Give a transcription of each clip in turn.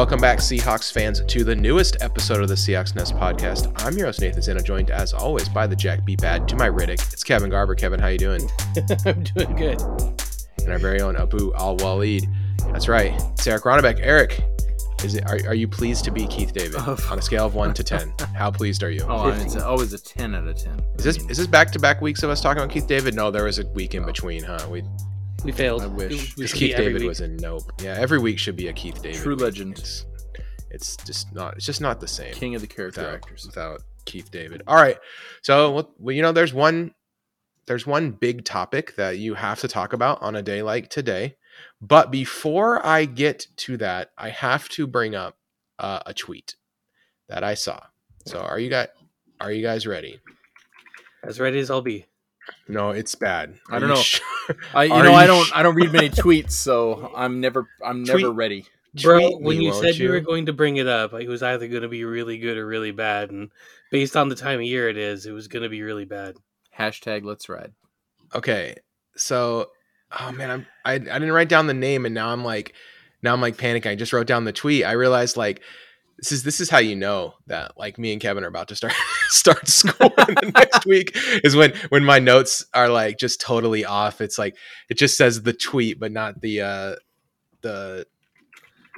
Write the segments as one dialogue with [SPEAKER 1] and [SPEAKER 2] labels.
[SPEAKER 1] Welcome back, Seahawks fans, to the newest episode of the Seahawks Nest podcast. I'm your host Nathan Zana, joined as always by the Jack B. Bad to my Riddick. It's Kevin Garber. Kevin, how you doing?
[SPEAKER 2] I'm doing good.
[SPEAKER 1] And our very own Abu Al Walid. That's right. It's Eric Ronnebeck. Eric, is it? Are, are you pleased to be Keith David oh, on a scale of one to ten? How pleased are you?
[SPEAKER 3] Oh, it's always a ten out of ten.
[SPEAKER 1] Is this is this back to back weeks of us talking about Keith David? No, there was a week in between, huh? We
[SPEAKER 2] We failed.
[SPEAKER 3] I wish.
[SPEAKER 1] Because Keith David was a nope. Yeah, every week should be a Keith David.
[SPEAKER 3] True
[SPEAKER 1] week.
[SPEAKER 3] legend.
[SPEAKER 1] It's, it's just not. It's just not the same.
[SPEAKER 3] King of the character
[SPEAKER 1] without,
[SPEAKER 3] actors.
[SPEAKER 1] without Keith David. All right. So, well, well, you know, there's one there's one big topic that you have to talk about on a day like today. But before I get to that, I have to bring up uh, a tweet that I saw. So, are you guys are you guys ready?
[SPEAKER 2] As ready as I'll be.
[SPEAKER 1] No, it's bad.
[SPEAKER 3] I don't
[SPEAKER 1] you
[SPEAKER 3] know.
[SPEAKER 1] sure?
[SPEAKER 3] I, you
[SPEAKER 1] Are
[SPEAKER 3] know,
[SPEAKER 1] you
[SPEAKER 3] I don't,
[SPEAKER 1] sh-
[SPEAKER 3] I don't read many tweets, so I'm never, I'm never ready.
[SPEAKER 2] Bro,
[SPEAKER 1] Tweet
[SPEAKER 2] when
[SPEAKER 1] me,
[SPEAKER 2] you
[SPEAKER 1] won't
[SPEAKER 2] said you? were going to bring it up, it was either going to be really good or really bad. And based on the time of year it is, it was going to be really bad.
[SPEAKER 3] Hashtag Let's ride.
[SPEAKER 1] Okay, so oh man, I'm I, I didn't write down the name, and now I'm like now I'm like panicking. I just wrote down the tweet. I realized like this is this is how you know that like me and Kevin are about to start start school the next week is when when my notes are like just totally off. It's like it just says the tweet, but not the uh the.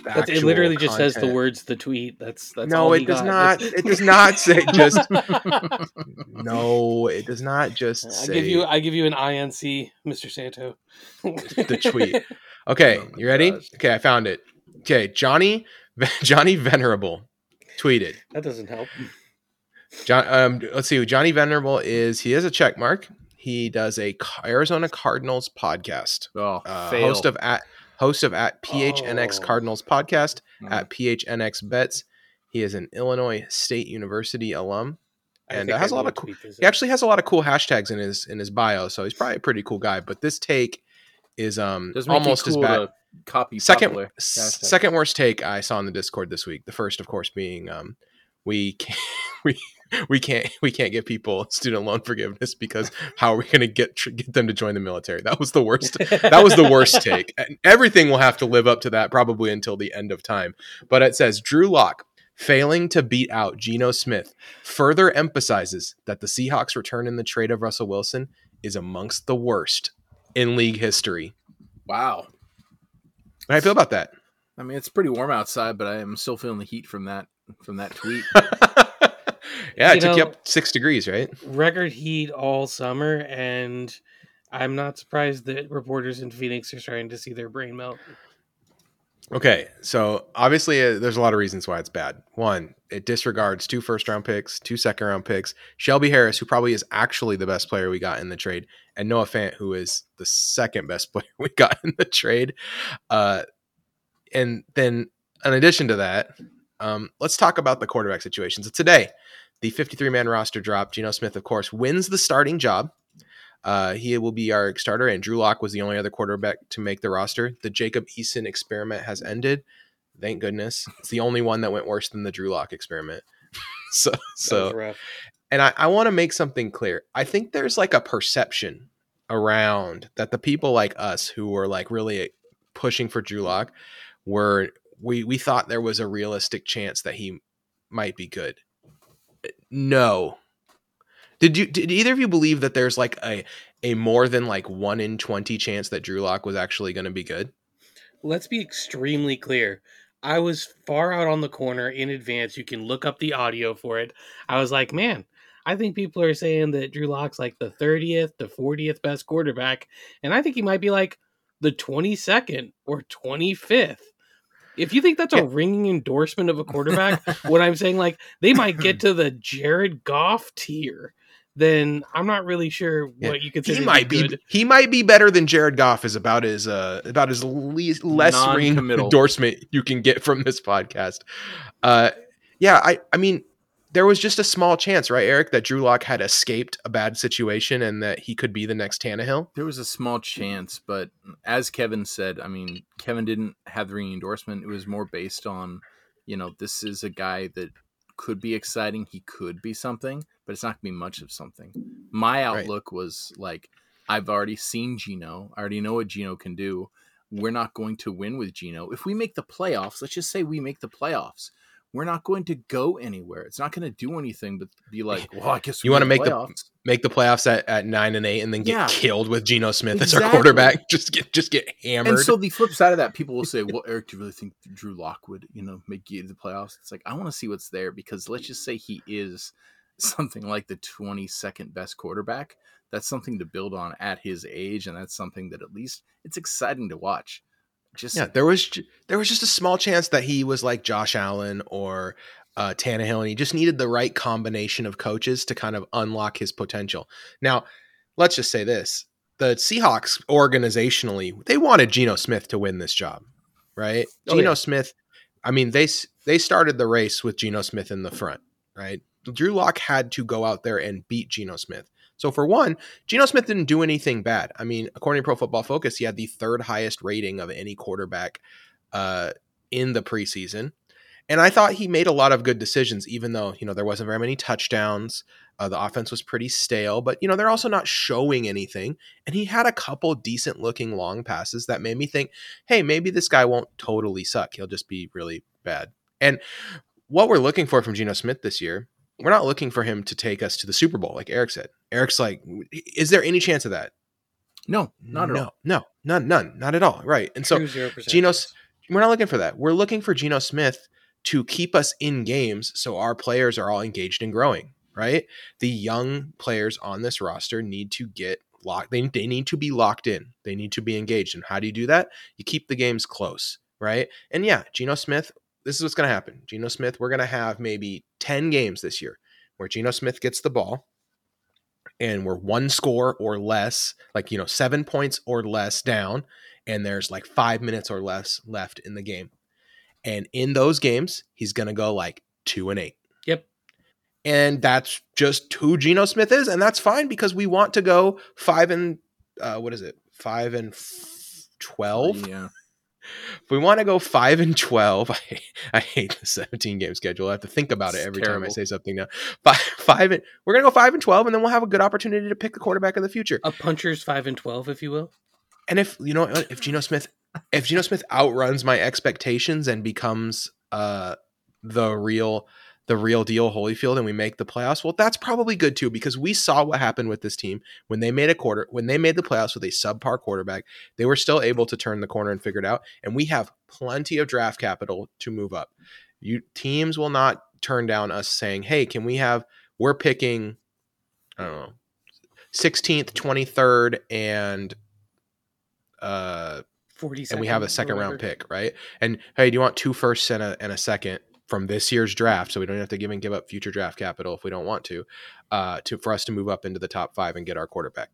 [SPEAKER 2] it literally just says the words the tweet. That's that's
[SPEAKER 1] no, it does
[SPEAKER 2] got.
[SPEAKER 1] not.
[SPEAKER 2] That's-
[SPEAKER 1] It does not say just. no, it does not just
[SPEAKER 2] I
[SPEAKER 1] say.
[SPEAKER 2] give you I give you an INC, Mr. Santo.
[SPEAKER 1] the tweet. Okay,
[SPEAKER 3] Oh
[SPEAKER 1] you ready?
[SPEAKER 3] gosh.
[SPEAKER 1] Okay, I found it. Okay, Johnny Johnny Venerable tweeted.
[SPEAKER 2] That doesn't help.
[SPEAKER 1] John, um, let's see. who Johnny Venerable is. He has a check mark. He does a Arizona Cardinals podcast.
[SPEAKER 3] Oh,
[SPEAKER 1] Uh, host of at host of at PHNX
[SPEAKER 2] Oh.
[SPEAKER 1] Cardinals podcast
[SPEAKER 3] Mm.
[SPEAKER 1] at PHNX Bets. He is an Illinois State University alum. And
[SPEAKER 2] think
[SPEAKER 1] has
[SPEAKER 2] I
[SPEAKER 1] a lot of cool- He actually has a lot of cool hashtags in his in his bio, so he's probably a pretty cool guy. But this take is um almost
[SPEAKER 3] cool
[SPEAKER 1] as bad.
[SPEAKER 3] to copy
[SPEAKER 1] second second worst take I saw in the Discord this week. The first, of course, being um, we can't we we can't we can't give people student loan forgiveness because how are we going to get tr- get them to join the military? That was the worst. that was the worst take. And everything will have to live up to that probably until the end of time. But it says Drew Lock failing to beat out Geno Smith further emphasizes that the Seahawks return in the trade of Russell Wilson is amongst the worst in league history.
[SPEAKER 3] Wow.
[SPEAKER 1] How do you feel about that?
[SPEAKER 3] I mean, it's pretty warm outside, but I am still feeling the heat from that from that tweet.
[SPEAKER 1] yeah, it
[SPEAKER 2] You
[SPEAKER 1] took you up six degrees, right?
[SPEAKER 2] record heat all summer, and I'm not surprised that reporters in Phoenix are starting to see their brain melt.
[SPEAKER 1] Okay, so obviously uh, there's a lot of reasons why it's bad. One, it disregards two first round picks, two second round picks, Shelby Harris, who probably is actually the best player we got in the trade, and Noah Fant, who is the second best player we got in the trade. Uh, and then, in addition to that, um, let's talk about the quarterback situation. So today, the 53 man roster drop. Geno Smith, of course, wins the starting job. Uh, he will be our starter, and Drew Lock was the only other quarterback to make the roster. The Jacob Eason experiment has ended. Thank goodness. It's the only one that went worse than the Drew Lock experiment. so, so. And I, I want to make something clear. I think there's like a perception around that the people like us who were like really pushing for Drew Lock were we we thought there was a realistic chance that he might be good. No. Did you did either of you believe that there's like a a more than like 1 in 20 chance that Drew Lock was actually going to be good?
[SPEAKER 2] Let's be extremely clear. I was far out on the corner in advance. You can look up the audio for it. I was like, man, I think people are saying that Drew Lock's like the 30th, the 40th best quarterback. And I think he might be like the 22nd or 25th. If you think that's
[SPEAKER 1] Yeah.
[SPEAKER 2] a ringing endorsement of a quarterback, what I'm saying, like they might get to the Jared Goff tier, then I'm not really sure
[SPEAKER 1] Yeah.
[SPEAKER 2] what you consider
[SPEAKER 1] He might be
[SPEAKER 2] good.
[SPEAKER 1] he might be better than Jared Goff is about his uh about his least less ring endorsement you can get from this podcast. Uh yeah, I I mean there was just a small chance, right, Eric, that Drew Lock had escaped a bad situation and that he could be the next Tannehill.
[SPEAKER 3] There was a small chance, but as Kevin said, I mean, Kevin didn't have the ring endorsement. It was more based on, you know, this is a guy that could be exciting. He could be something, but it's not going to be much of something. My
[SPEAKER 1] Right.
[SPEAKER 3] outlook was like, I've already seen Geno. I already know what Geno can do. we're not going to win with Geno. If we make the playoffs, let's just say we make the playoffs, we're not going to go anywhere. It's not going to do anything but be like, well, I guess
[SPEAKER 1] You wanna make the- Make the playoffs at, at nine and eight, and then get
[SPEAKER 3] Yeah.
[SPEAKER 1] killed with Geno Smith as our quarterback. Just get just get hammered.
[SPEAKER 3] And so the flip side of that, people will say, "Well, Eric, do you really think Drew Lock would, you know, make you to the playoffs?" It's like I want to see what's there because let's just say he is something like the twenty second best quarterback. That's something to build on at his age, and that's something that at least it's exciting to watch. Just
[SPEAKER 1] Yeah, there was there was just a small chance that he was like Josh Allen or uh, Tannehill, and he just needed the right combination of coaches to kind of unlock his potential. Now, let's just say this: the Seahawks organizationally, they wanted Geno Smith to win this job, right?
[SPEAKER 2] Oh,
[SPEAKER 1] Geno
[SPEAKER 2] yeah.
[SPEAKER 1] Smith. I mean, they they started the race with Geno Smith in the front, right? Drew Lock had to go out there and beat Geno Smith. So for one, Geno Smith didn't do anything bad. I mean, according to Pro Football Focus, he had the third highest rating of any quarterback uh, in the preseason. And I thought he made a lot of good decisions, even though, you know, there wasn't very many touchdowns. Uh, the offense was pretty stale, but, you know, they're also not showing anything. And he had a couple decent looking long passes that made me think, hey, maybe this guy won't totally suck. He'll just be really bad. And what we're looking for from Geno Smith this year, we're not looking for him to take us to the Super Bowl, like Eric said. Eric's like, is there any chance of that?
[SPEAKER 3] no, not at
[SPEAKER 1] no,
[SPEAKER 3] all.
[SPEAKER 1] No, none, none, not at all. Right. And so
[SPEAKER 2] True 0%
[SPEAKER 1] Geno's- we're not looking for that. We're looking for Geno Smith to keep us in games so our players are all engaged and growing, right? The young players on this roster need to get locked. They, they need to be locked in. They need to be engaged. And how do you do that? You keep the games close, right? And yeah, Geno Smith, this is what's going to happen. Geno Smith, we're going to have maybe 10 games this year where Geno Smith gets the ball and we're one score or less, like, you know, seven points or less down, and there's like five minutes or less left in the game. And in those games, he's going to go like two and eight.
[SPEAKER 2] Yep.
[SPEAKER 1] And that's just who Geno Smith is. And that's fine because we want to go five and, uh, what is it? Five and f- 12.
[SPEAKER 3] Yeah,
[SPEAKER 1] If we want to go five and twelve, I hate, I hate the seventeen game schedule. I have to think about it
[SPEAKER 3] It's
[SPEAKER 1] every time I say something now. Five, five, and we're gonna go five and twelve, and then we'll have a good opportunity to pick the quarterback of the future.
[SPEAKER 2] A puncher's 5 and 12, if you will.
[SPEAKER 1] And if you know, if Geno Smith, if Geno Smith outruns my expectations and becomes uh the real, the real deal Holyfield, and we make the playoffs, well, that's probably good too because we saw what happened with this team when they made a quarter, when they made the playoffs with a subpar quarterback. They were still able to turn the corner and figure it out, and we have plenty of draft capital to move up. You teams will not turn down us saying, "Hey, can we have? We're picking, I don't know, 16th, 23rd, and uh,
[SPEAKER 2] 40
[SPEAKER 1] and we have a second round pick, right? And hey, do you want two firsts and a and a second from this year's draft, so we don't have to give and give up future draft capital if we don't want to, uh, to for us to move up into the top five and get our quarterback.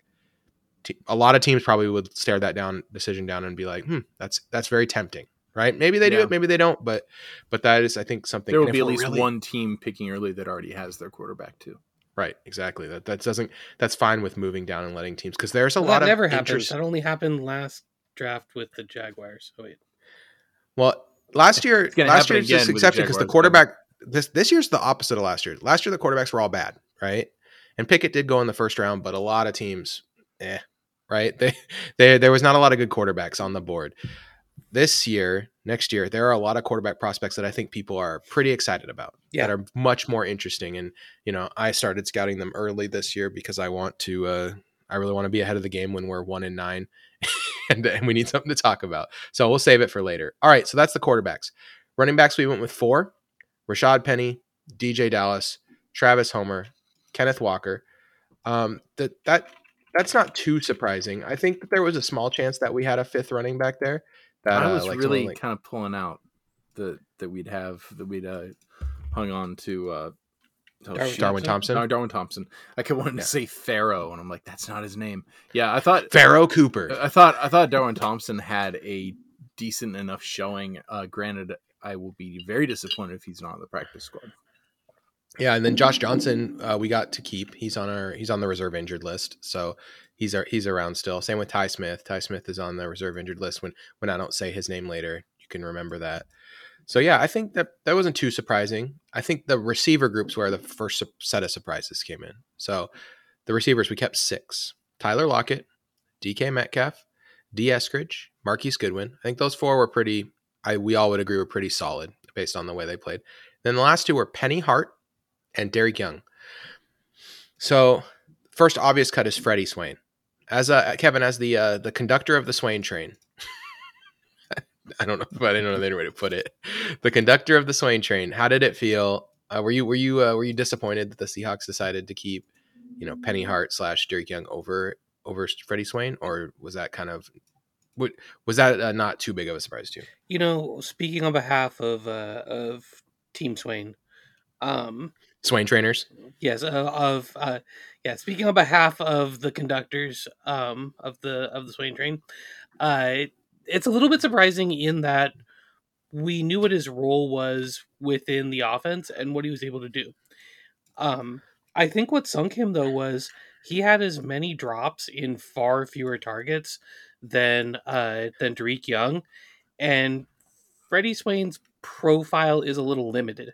[SPEAKER 1] A lot of teams probably would stare that down decision down and be like, "Hmm, that's that's very tempting." Right? Maybe they do
[SPEAKER 3] Yeah.
[SPEAKER 1] it, maybe they don't, but but that is, I think, something.
[SPEAKER 3] there will be at least
[SPEAKER 1] really-
[SPEAKER 3] one team picking early that already has their quarterback too.
[SPEAKER 1] Right, exactly. That that doesn't. That's fine with moving down and letting teams because there's a
[SPEAKER 2] Well,
[SPEAKER 1] lot
[SPEAKER 2] that
[SPEAKER 1] of
[SPEAKER 2] never happened.
[SPEAKER 1] interest-
[SPEAKER 2] That only happened last draft with the Jaguars. Oh, wait.
[SPEAKER 1] Well, last year, last
[SPEAKER 3] happen
[SPEAKER 1] year's just
[SPEAKER 3] again
[SPEAKER 1] exception because the
[SPEAKER 3] Jaguars,
[SPEAKER 1] quarterback this this year's the opposite of last year. Last year the quarterbacks were all bad, right? And Pickett did go in the first round, but a lot of teams, eh, right? They, they there was not a lot of good quarterbacks on the board. This year, next year, there are a lot of quarterback prospects that I think people are pretty excited about.
[SPEAKER 2] Yeah.
[SPEAKER 1] That are much more interesting. And you know, I started scouting them early this year because I want to. uh I really want to be ahead of the game when we're one and nine, and, and we need something to talk about. So we'll save it for later. All right, so that's the quarterbacks. Running backs, we went with four: Rashaad Penny, DeeJay Dallas, Travis Homer, Kenneth Walker. Um, that that that's not too surprising. I think that there was a small chance that we had a fifth running back there. That
[SPEAKER 3] I
[SPEAKER 1] uh,
[SPEAKER 3] was
[SPEAKER 1] like
[SPEAKER 3] really
[SPEAKER 1] like-
[SPEAKER 3] kind of pulling out that that we'd have that we'd uh, hung on to uh, oh,
[SPEAKER 2] Darwin.
[SPEAKER 1] Darwin Thompson?
[SPEAKER 3] No, Darwin Thompson. I kept wanting
[SPEAKER 1] Yeah.
[SPEAKER 3] to say Pharoh, and I'm like, that's not his name. Yeah, I thought
[SPEAKER 1] Pharoh Cooper.
[SPEAKER 3] I thought I thought Darwin Thompson had a decent enough showing. Uh, granted, I will be very disappointed if he's not on the practice squad.
[SPEAKER 1] Yeah, and then Josh Johnson, uh, we got to keep. He's on our he's on the reserve injured list, so he's our, he's around still. Same with Ty Smith. Ty Smith is on the reserve injured list. When when I don't say his name later, you can remember that. So yeah, I think that that wasn't too surprising. I think the receiver groups where the first set of surprises came in. So the receivers we kept six: Tyler Lockett, DK Metcalf, Dee Eskridge, Marquise Goodwin. I think those four were pretty. I we all would agree were pretty solid based on the way they played. Then the last two were Penny Hart and Dareke Young. So first obvious cut is Freddie Swain. As a Kevin, as the uh, the conductor of the Swain train. I don't know, but I don't know the way to put it. The conductor of the Swain train. How did it feel? Uh, were you were you uh, were you disappointed that the Seahawks decided to keep, you know, Penny Hart slash Dareke Young over over Freddie Swain, or was that kind of what was that uh, not too big of a surprise to you?
[SPEAKER 2] You know, speaking on behalf of uh, of Team Swain, um,
[SPEAKER 1] Swain trainers.
[SPEAKER 2] Yes, uh, of uh, yeah. Speaking on behalf of the conductors um, of the of the Swain train, uh, it's a little bit surprising in that we knew what his role was within the offense and what he was able to do. Um, I think what sunk him though was he had as many drops in far fewer targets than uh, than Dareke Young, and Freddie Swain's profile is a little limited.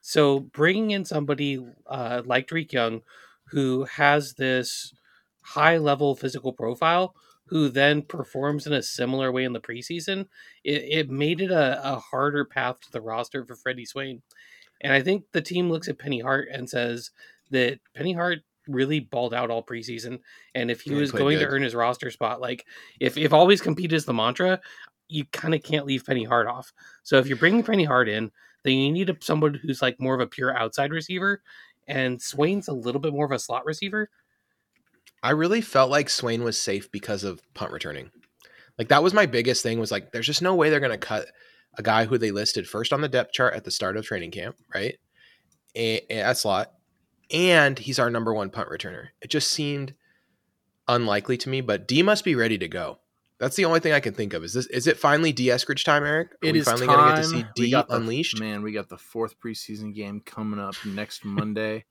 [SPEAKER 2] So bringing in somebody uh, like Dareke Young, who has this high level physical profile, who then performs in a similar way in the preseason, it, it made it a, a harder path to the roster for Freddie Swain. And I think the team looks at Penny Hart and says that Penny Hart really balled out all preseason. And if he
[SPEAKER 1] Yeah,
[SPEAKER 2] was going to earn his roster spot, like if, if always compete is the mantra, you kind of can't leave Penny Hart off. So if you're bringing Penny Hart in, then you need a, someone who's like more of a pure outside receiver. And Swain's a little bit more of a slot receiver.
[SPEAKER 1] I really felt like Swain was safe because of punt returning. Like that was my biggest thing was like there's just no way they're going to cut a guy who they listed first on the depth chart at the start of training camp, right? And, at slot, and he's our number one punt returner. It just seemed unlikely to me, but D must be ready to go. That's the only thing I can think of. Is this is it finally Dee Eskridge time, Eric? Are
[SPEAKER 3] It
[SPEAKER 1] we
[SPEAKER 3] is
[SPEAKER 1] finally
[SPEAKER 3] time.
[SPEAKER 1] gonna get to see D
[SPEAKER 3] the-
[SPEAKER 1] unleashed?
[SPEAKER 3] Man, we got the fourth preseason game coming up next Monday.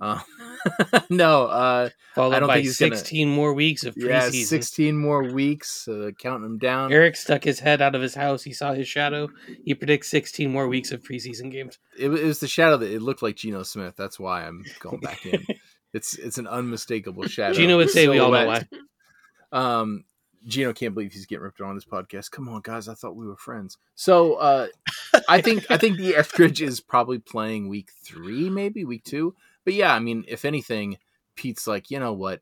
[SPEAKER 3] Uh, no, uh,
[SPEAKER 2] Followed
[SPEAKER 3] I don't
[SPEAKER 2] by
[SPEAKER 3] think he's gonna-
[SPEAKER 2] 16 more weeks of
[SPEAKER 3] yeah,
[SPEAKER 2] preseason.
[SPEAKER 3] 16 more weeks, uh, counting them down.
[SPEAKER 2] Eric stuck his head out of his house. He saw his shadow. He predicts 16 more weeks of preseason games.
[SPEAKER 3] It, it was the shadow that it looked like Geno Smith. That's why I'm going back in. it's it's an unmistakable shadow.
[SPEAKER 2] Geno would say we all know why.
[SPEAKER 3] Um, Geno can't believe he's getting ripped on this podcast. Come on, guys! I thought we were friends. So uh, I think I think the Eskridge is probably playing week three, maybe week two. But yeah, I mean, if anything, Pete's like, you know what?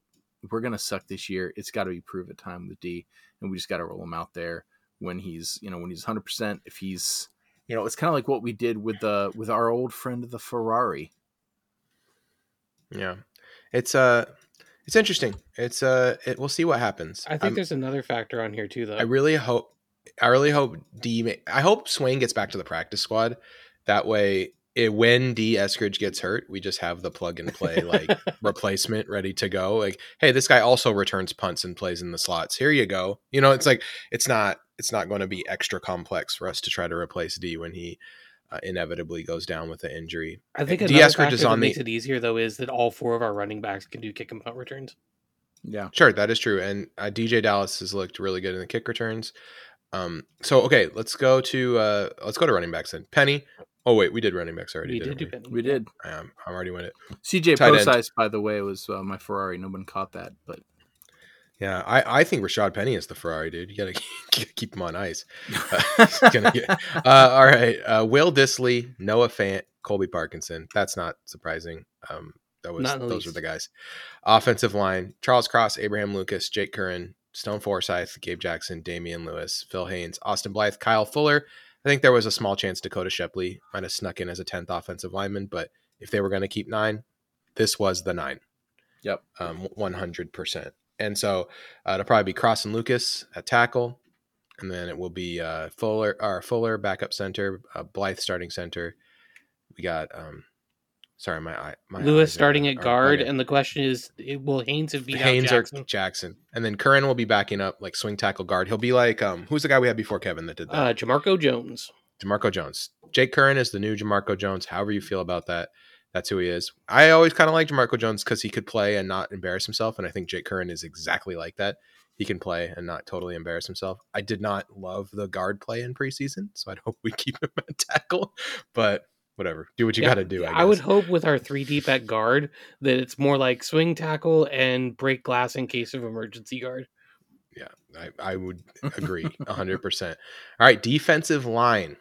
[SPEAKER 3] We're gonna suck this year. It's got to be prove it time with D, and we just got to roll him out there when he's you know when he's 100. percent If he's you know, it's kind of like what we did with the with our old friend the Ferrari.
[SPEAKER 1] Yeah, it's uh, it's interesting. It's uh, it, we'll see what happens.
[SPEAKER 2] I think
[SPEAKER 1] I'm-
[SPEAKER 2] there's another factor on here too, though.
[SPEAKER 1] I really hope. I really hope D. ma- I hope Swain gets back to the practice squad. That way, it, when D. Eskridge gets hurt, we just have the plug and play like replacement ready to go. Like, hey, this guy also returns punts and plays in the slots. Here you go. You know, it's like it's not it's not going to be extra complex for us to try to replace D when he uh, inevitably goes down with an injury.
[SPEAKER 2] I think
[SPEAKER 1] D.
[SPEAKER 2] another
[SPEAKER 1] Eskridge
[SPEAKER 2] factor
[SPEAKER 1] is
[SPEAKER 2] that
[SPEAKER 1] on the-
[SPEAKER 2] makes it easier though is that all four of our running backs can do kick and punt returns.
[SPEAKER 3] Yeah.
[SPEAKER 1] Sure, that is true. And uh, DeeJay Dallas has looked really good in the kick returns. Um, so okay, let's go to uh, let's go to running backs then. Penny. Oh wait, we did running backs already.
[SPEAKER 2] we did
[SPEAKER 1] didn't
[SPEAKER 2] do
[SPEAKER 1] we?
[SPEAKER 2] Penny.
[SPEAKER 3] We did.
[SPEAKER 1] Um, I'm already win it.
[SPEAKER 3] CJ
[SPEAKER 1] Tight end.
[SPEAKER 3] Posice, by the way, was uh, my Ferrari. No one caught that, but
[SPEAKER 1] Yeah, I, I think Rashaad Penny is the Ferrari dude. You gotta keep him on ice. Uh, gonna get- uh, all right, uh, Will Dissly, Noah Fant, Colby Parkinson. That's not surprising. Um, that was
[SPEAKER 2] Not
[SPEAKER 1] those
[SPEAKER 2] least.
[SPEAKER 1] were the guys. Offensive line: Charles Cross, Abraham Lucas, Jake Curhan, Stone Forsyth, Gabe Jackson, Damien Lewis, Phil Haynes, Austin Blythe, Kyle Fuller. I think there was a small chance Dakoda Shepley might have snuck in as a tenth offensive lineman, but if they were going to keep nine, this was the nine.
[SPEAKER 3] Yep.
[SPEAKER 1] um, one hundred percent. And so uh, it'll probably be Cross and Lucas at tackle, and then it will be uh, Fuller or Fuller backup center, uh, Blythe starting center. We got um, sorry, my eye, my
[SPEAKER 2] Lewis
[SPEAKER 1] eyes are-
[SPEAKER 2] starting at
[SPEAKER 1] are
[SPEAKER 2] guard,
[SPEAKER 1] bugging.
[SPEAKER 2] and the question is, will Haynes have beat
[SPEAKER 1] Haynes
[SPEAKER 2] out
[SPEAKER 1] or
[SPEAKER 2] Jackson?
[SPEAKER 1] Jackson, and then Curhan will be backing up like swing tackle guard. He'll be like um, who's the guy we had before Kevin that did that?
[SPEAKER 2] Uh, Jamarco Jones.
[SPEAKER 1] Jamarco Jones. Jake Curhan is the new Jamarco Jones. However you feel about that, that's who he is. I always kind of like Jamarco Jones because he could play and not embarrass himself, and I think Jake Curhan is exactly like that. He can play and not totally embarrass himself. I did not love the guard play in preseason, so I'd hope we keep him at tackle. But whatever, do what you
[SPEAKER 2] Yeah,
[SPEAKER 1] got to do. I,
[SPEAKER 2] I would hope with our three deep at guard that it's more like swing tackle and break glass in case of emergency guard.
[SPEAKER 1] Yeah, I, I would agree 100%. All right, defensive line.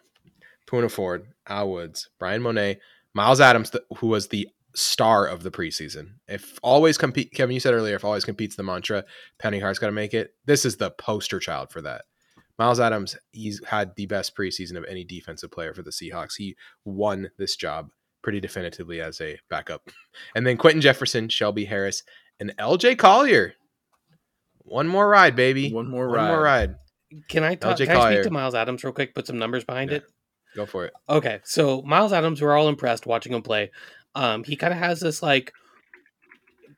[SPEAKER 1] Poona Ford, Al Woods, Bryan Mone, Myles Adams, the, who was the star of the preseason. If always compete, Kevin, you said earlier, if always competes the mantra, Penny Hart's got to make it. This is the poster child for that. Myles Adams, he's had the best preseason of any defensive player for the Seahawks. He won this job pretty definitively as a backup. And then Quinton Jefferson, Shelby Harris, and LJ Collier. One more ride, baby.
[SPEAKER 3] One more
[SPEAKER 1] One
[SPEAKER 3] ride.
[SPEAKER 1] One more ride.
[SPEAKER 2] Can I talk?
[SPEAKER 1] LJ
[SPEAKER 2] Can I
[SPEAKER 1] Collier.
[SPEAKER 2] speak to Myles Adams real quick? Put some numbers behind
[SPEAKER 1] Yeah.
[SPEAKER 2] it.
[SPEAKER 1] Go for it.
[SPEAKER 2] Okay, so Myles Adams, we're all impressed watching him play. Um, he kind of has this like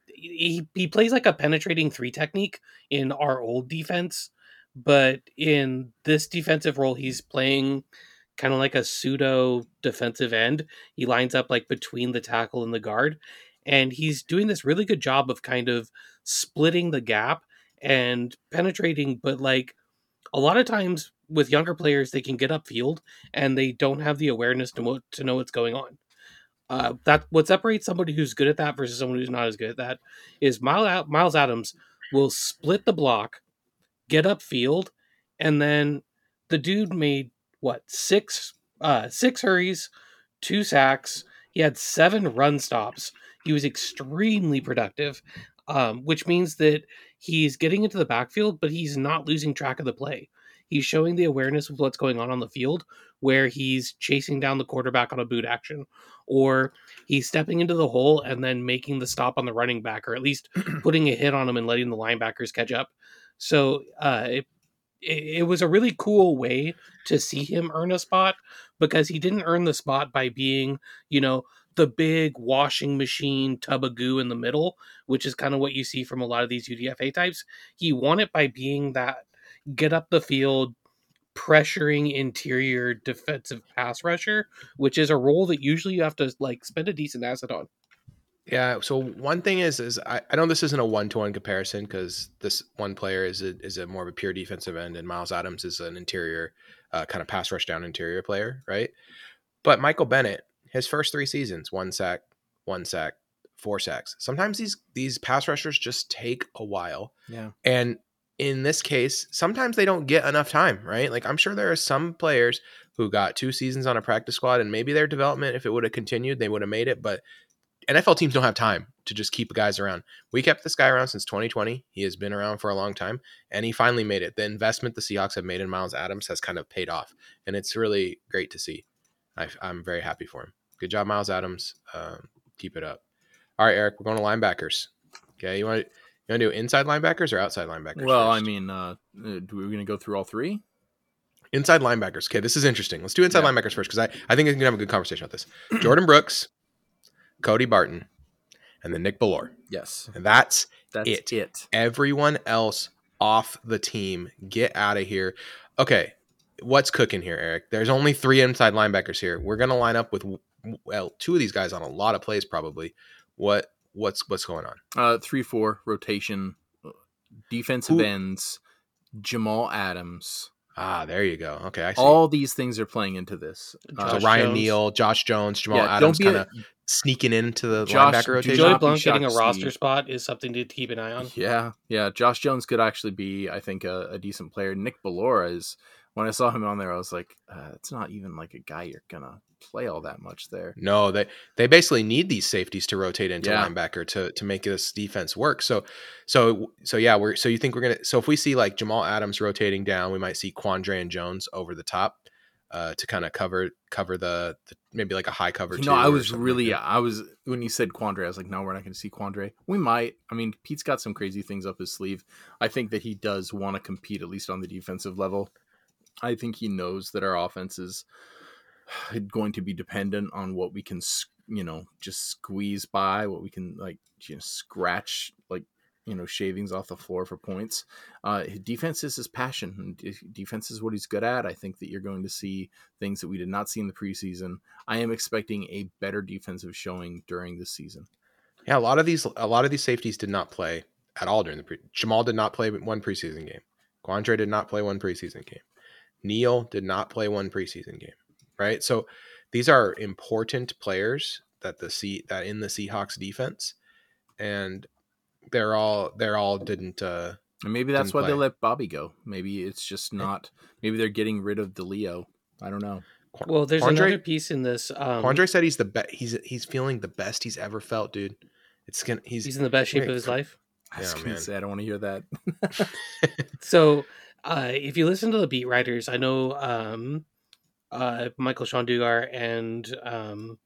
[SPEAKER 2] he he plays like a penetrating three technique in our old defense, but in this defensive role, he's playing kind of like a pseudo defensive end. He lines up like between the tackle and the guard, and he's doing this really good job of kind of splitting the gap and penetrating, but like a lot of times with younger players, they can get upfield and they don't have the awareness to, mo- to know what's going on. Uh, that what separates somebody who's good at that versus someone who's not as good at that is Myles, Myles Adams will split the block, get upfield, and then the dude made what six uh, six hurries, two sacks. He had seven run stops. He was extremely productive, um, which means that he's getting into the backfield, but he's not losing track of the play. He's showing the awareness of what's going on on the field, where he's chasing down the quarterback on a boot action, or he's stepping into the hole and then making the stop on the running back, or at least putting a hit on him and letting the linebackers catch up. So uh, it, it, was a really cool way to see him earn a spot because he didn't earn the spot by being, you know, the big washing machine tub of goo in the middle, which is kind of what you see from a lot of these UDFA types. He won it by being that get up the field, pressuring interior defensive pass rusher, which is a role that usually you have to like spend a decent asset on.
[SPEAKER 1] Yeah. So one thing is, is I, I know this isn't a one to one comparison because this one player is a, is a more of a pure defensive end, and Miles Adams is an interior uh, kind of pass rush down interior player, right? But Michael Bennett, his first three seasons, one sack, one sack, four sacks. Sometimes these these pass rushers just take a while,
[SPEAKER 3] Yeah.
[SPEAKER 1] and in this case, sometimes they don't get enough time, right? Like I'm sure there are some players who got two seasons on a practice squad, and maybe their development, if it would have continued, they would have made it, but NFL teams don't have time to just keep guys around. We kept this guy around since 2020. He has been around for a long time, and he finally made it. The investment the Seahawks have made in Myles Adams has kind of paid off, and it's really great to see. I, I'm very happy for him. Good job, Myles Adams. Um, keep it up. All right, Eric, we're going to linebackers. Okay, you want to you want to do inside linebackers or outside linebackers?
[SPEAKER 3] Well, I mean, uh, uh, do we going to go through all three?
[SPEAKER 1] inside linebackers. Okay, this is interesting. Let's do inside
[SPEAKER 3] Yeah.
[SPEAKER 1] linebackers first because I, I think we can have a good conversation about this. Jordyn Brooks, Cody Barton, and then Nick Bellore.
[SPEAKER 3] Yes.
[SPEAKER 1] And that's
[SPEAKER 3] That's
[SPEAKER 1] It.
[SPEAKER 3] it.
[SPEAKER 1] everyone else off the team. Get out of here. Okay, what's cooking here, Eric? There's only three inside linebackers here. We're gonna line up with well, two of these guys on a lot of plays probably. What what's what's going on?
[SPEAKER 3] Uh, three four rotation, uh, defensive
[SPEAKER 1] Who-
[SPEAKER 3] ends, Jamal Adams.
[SPEAKER 1] Ah, there you go. Okay, I see.
[SPEAKER 3] All these things are playing into this.
[SPEAKER 1] so
[SPEAKER 3] Uh,
[SPEAKER 2] Josh
[SPEAKER 1] Ryan
[SPEAKER 2] Jones.
[SPEAKER 1] Neal, Josh Jones, Jamal
[SPEAKER 3] yeah,
[SPEAKER 1] Adams,
[SPEAKER 3] don't be
[SPEAKER 1] kind
[SPEAKER 3] a,
[SPEAKER 1] of sneaking into the
[SPEAKER 3] Josh-
[SPEAKER 1] linebacker
[SPEAKER 3] do
[SPEAKER 1] rotation.
[SPEAKER 2] Joey
[SPEAKER 3] not be
[SPEAKER 2] Blount getting a
[SPEAKER 3] shocked to
[SPEAKER 2] roster
[SPEAKER 3] see-
[SPEAKER 2] spot is something to keep an eye on.
[SPEAKER 3] Yeah, yeah. Josh Jones could actually be, I think, a, a decent player. Nick Bellore is. When I saw him on there, I was like, uh, "It's not even like a guy you're gonna play all that much there."
[SPEAKER 1] No, they they basically need these safeties to rotate into
[SPEAKER 3] Yeah.
[SPEAKER 1] linebacker to to make this defense work. So so so yeah, we're so you think we're gonna so if we see like Jamal Adams rotating down, we might see Quandre and Jones over the top uh, to kind of cover cover the, the maybe like a high cover.
[SPEAKER 3] You
[SPEAKER 1] two
[SPEAKER 3] know, I was
[SPEAKER 1] something like
[SPEAKER 3] really. I was when you said Quandre, I was like, "No, we're not going to see Quandre." We might. I mean, Pete's got some crazy things up his sleeve. I think that he does want to compete at least on the defensive level. I think he knows that our offense is going to be dependent on what we can, you know, just squeeze by, what we can like, you know, scratch like, you know, shavings off the floor for points. Uh, defense is his passion. Defense is what he's good at. I think that you're going to see things that we did not see in the preseason. I am expecting a better defensive showing during this season.
[SPEAKER 1] Yeah, a lot of these a lot of these safeties did not play at all during the pre. Jamal did not play one preseason game. Quandre did not play one preseason game. Neal did not play one preseason game. Right, so these are important players that the C that in the Seahawks defense, and they're all they're all didn't uh
[SPEAKER 3] And maybe that's
[SPEAKER 1] Didn't
[SPEAKER 3] why they let Bobby go. Maybe it's just not. Maybe they're getting rid of the Leo. I don't know.
[SPEAKER 2] Well, there's
[SPEAKER 1] Quandre,
[SPEAKER 2] another piece in this. Um,
[SPEAKER 1] Quandre said he's the best. He's he's feeling the best he's ever felt, dude. It's gonna. He's,
[SPEAKER 2] he's in the best shape of his life.
[SPEAKER 3] I was
[SPEAKER 1] Yeah,
[SPEAKER 3] gonna
[SPEAKER 1] man.
[SPEAKER 3] say I don't want to hear that.
[SPEAKER 2] So, uh, if you listen to the beat writers, I know um, uh, Michael-Shawn Dugar and um,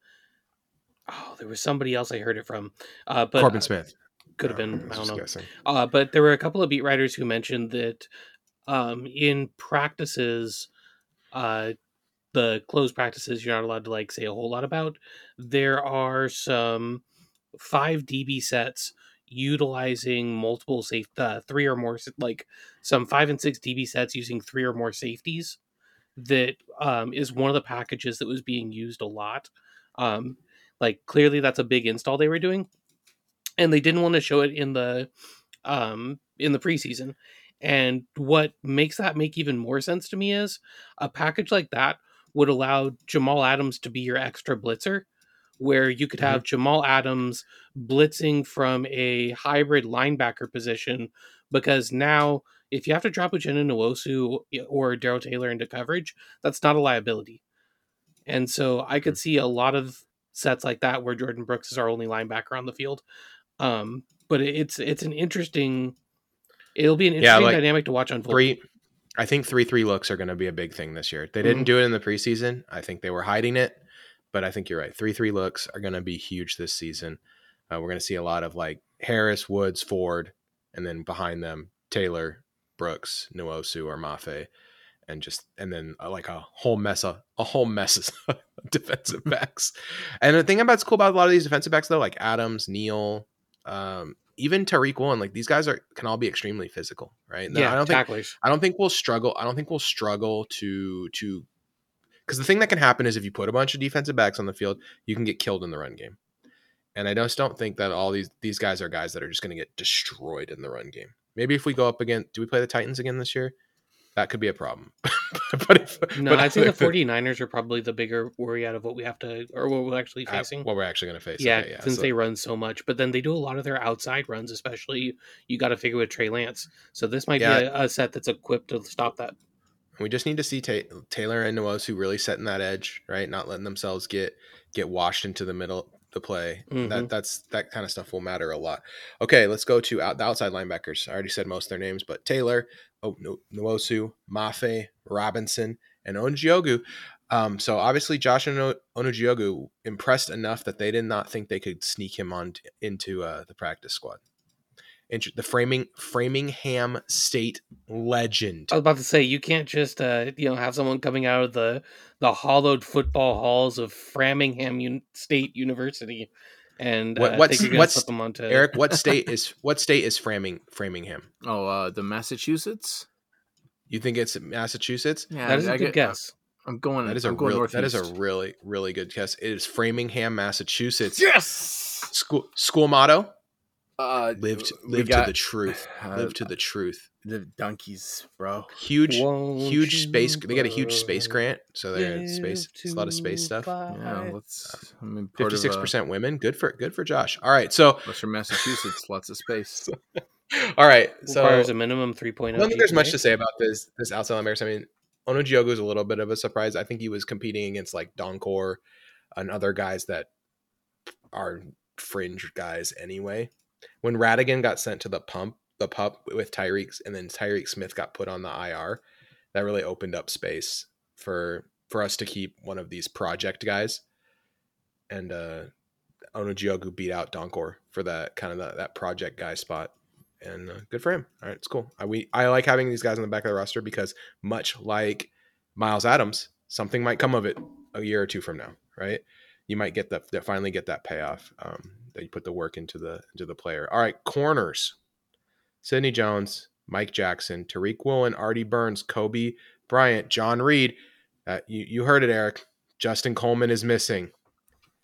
[SPEAKER 2] oh, there was somebody else I heard it from, uh, but
[SPEAKER 1] Corbin Smith
[SPEAKER 2] could have been.
[SPEAKER 1] was
[SPEAKER 2] I don't know. Uh, but there were a couple of beat writers who mentioned that um, in practices, uh, the closed practices, you're not allowed to like say a whole lot about. There are some five DB sets utilizing multiple safe, uh, three or more, like some five and six DB sets using three or more safeties. That um, is one of the packages that was being used a lot. Um, like clearly, that's a big install they were doing, and they didn't want to show it in the um, in the preseason. And what makes that make even more sense to me is a package like that would allow Jamal Adams to be your extra blitzer, where you could have Jamal Adams blitzing from a hybrid linebacker position. Because now, if you have to drop Uchenna Nwosu or Darrell Taylor into coverage, that's not a liability. And so I could see a lot of sets like that where Jordyn Brooks is our only linebacker on the field. Um, but it's it's an interesting. It'll be an
[SPEAKER 1] Yeah,
[SPEAKER 2] interesting
[SPEAKER 1] like,
[SPEAKER 2] dynamic to watch unfold.
[SPEAKER 1] Three, I think three three looks are going to be a big thing this year. They didn't
[SPEAKER 2] Mhm.
[SPEAKER 1] do it in the preseason. I think they were hiding it, but I think you're right. Three three looks are going to be huge this season. Uh, we're going to see a lot of like Harris, Woods, Ford, and then behind them Taylor, Brooks, Nwosu, or Mafe, and just and then uh, like a whole mess of a whole mess of defensive backs. And the thing about it's cool about a lot of these defensive backs though, like Adams, Neal, um, even Tariq Woolen, like these guys are can all be extremely physical, right?
[SPEAKER 2] Yeah,
[SPEAKER 1] I don't think. I don't think we'll struggle. I don't think we'll struggle to to because the thing that can happen is if you put a bunch of defensive backs on the field, you can get killed in the run game. And I just don't think that all these these guys are guys that are just going to get destroyed in the run game. Maybe if we go up again, do we play the Titans again this year? That could be a problem. but if,
[SPEAKER 2] No,
[SPEAKER 1] but
[SPEAKER 2] I think the
[SPEAKER 1] if it-
[SPEAKER 2] 49ers are probably the bigger worry out of what we have to, or what we're actually facing.
[SPEAKER 1] what we're actually going to face.
[SPEAKER 2] yeah,
[SPEAKER 1] Okay, yeah.
[SPEAKER 2] since
[SPEAKER 1] So-
[SPEAKER 2] they run so much, but then they do a lot of their outside runs, especially you got to figure with Trey Lance. So this might
[SPEAKER 1] Yeah.
[SPEAKER 2] be a, a set that's equipped to stop that.
[SPEAKER 1] We just need to see Ta- Taylor and Nwosu really setting that edge, right? Not letting themselves get get washed into the middle the play.
[SPEAKER 2] Mhm.
[SPEAKER 1] That that's that kind of stuff will matter a lot. Okay, let's go to out, the outside linebackers. I already said most of their names, but Taylor, oh no, Nwosu, Mafe, Robinson, and Onujiogu. Um, so obviously Josh and Onujiogu impressed enough that they did not think they could sneak him on t- into uh, the practice squad. Inter- the framing Framingham State legend.
[SPEAKER 2] I was about to say you can't just uh, you know have someone coming out of the the hollowed football halls of Framingham Un- State University and
[SPEAKER 1] What-
[SPEAKER 2] uh,
[SPEAKER 1] what's-
[SPEAKER 2] think you're gonna
[SPEAKER 1] what's-
[SPEAKER 2] slip them onto
[SPEAKER 1] Eric, what state is what state is Framing Framingham?
[SPEAKER 3] Oh, uh, the Massachusetts.
[SPEAKER 1] You think it's Massachusetts?
[SPEAKER 3] Yeah,
[SPEAKER 2] That is a
[SPEAKER 3] I
[SPEAKER 2] good
[SPEAKER 3] get-
[SPEAKER 2] guess.
[SPEAKER 3] I'm going.
[SPEAKER 1] That is a
[SPEAKER 3] I'm going
[SPEAKER 1] real, that is a really really good guess. It is Framingham, Massachusetts.
[SPEAKER 3] yes.
[SPEAKER 1] School school motto:
[SPEAKER 3] Uh,
[SPEAKER 1] Live to, live
[SPEAKER 3] got-
[SPEAKER 1] to the truth.
[SPEAKER 3] uh,
[SPEAKER 1] Live to the truth.
[SPEAKER 3] the donkeys, bro.
[SPEAKER 1] Huge
[SPEAKER 2] Won't
[SPEAKER 1] huge space. They got a huge space grant, so they're in space. It's a lot of space stuff.
[SPEAKER 2] fly?
[SPEAKER 3] Yeah, let's. I mean, part
[SPEAKER 1] Fifty
[SPEAKER 3] of,
[SPEAKER 1] six
[SPEAKER 3] uh,
[SPEAKER 1] percent women. Good for good for Josh. All right, so
[SPEAKER 3] Western Massachusetts, lots of space.
[SPEAKER 1] all right, so
[SPEAKER 2] requires a minimum 3.0
[SPEAKER 1] I don't think there's much to say about this this outside linebackers. I mean, Onujiogu is a little bit of a surprise. I think he was competing against like Donkor and other guys that are fringe guys anyway. When Radigan got sent to the pump, the pup with Tyreke, and then Tyreke Smith got put on the IR, that really opened up space for for us to keep one of these project guys. And uh Onujiogu beat out Donkor for that kind of that, that project guy spot and uh, good for him. All right, it's cool. I we I like having these guys on the back of the roster because much like Myles Adams, something might come of it a year or two from now, right? You might get that finally get that payoff um, that you put the work into the into the player. All right, corners: Sidney Jones, Mike Jackson, Tariq Woolen, Artie Burns, Coby Bryant, John Reid. Uh, you you heard it, Eric. Justin Coleman is missing.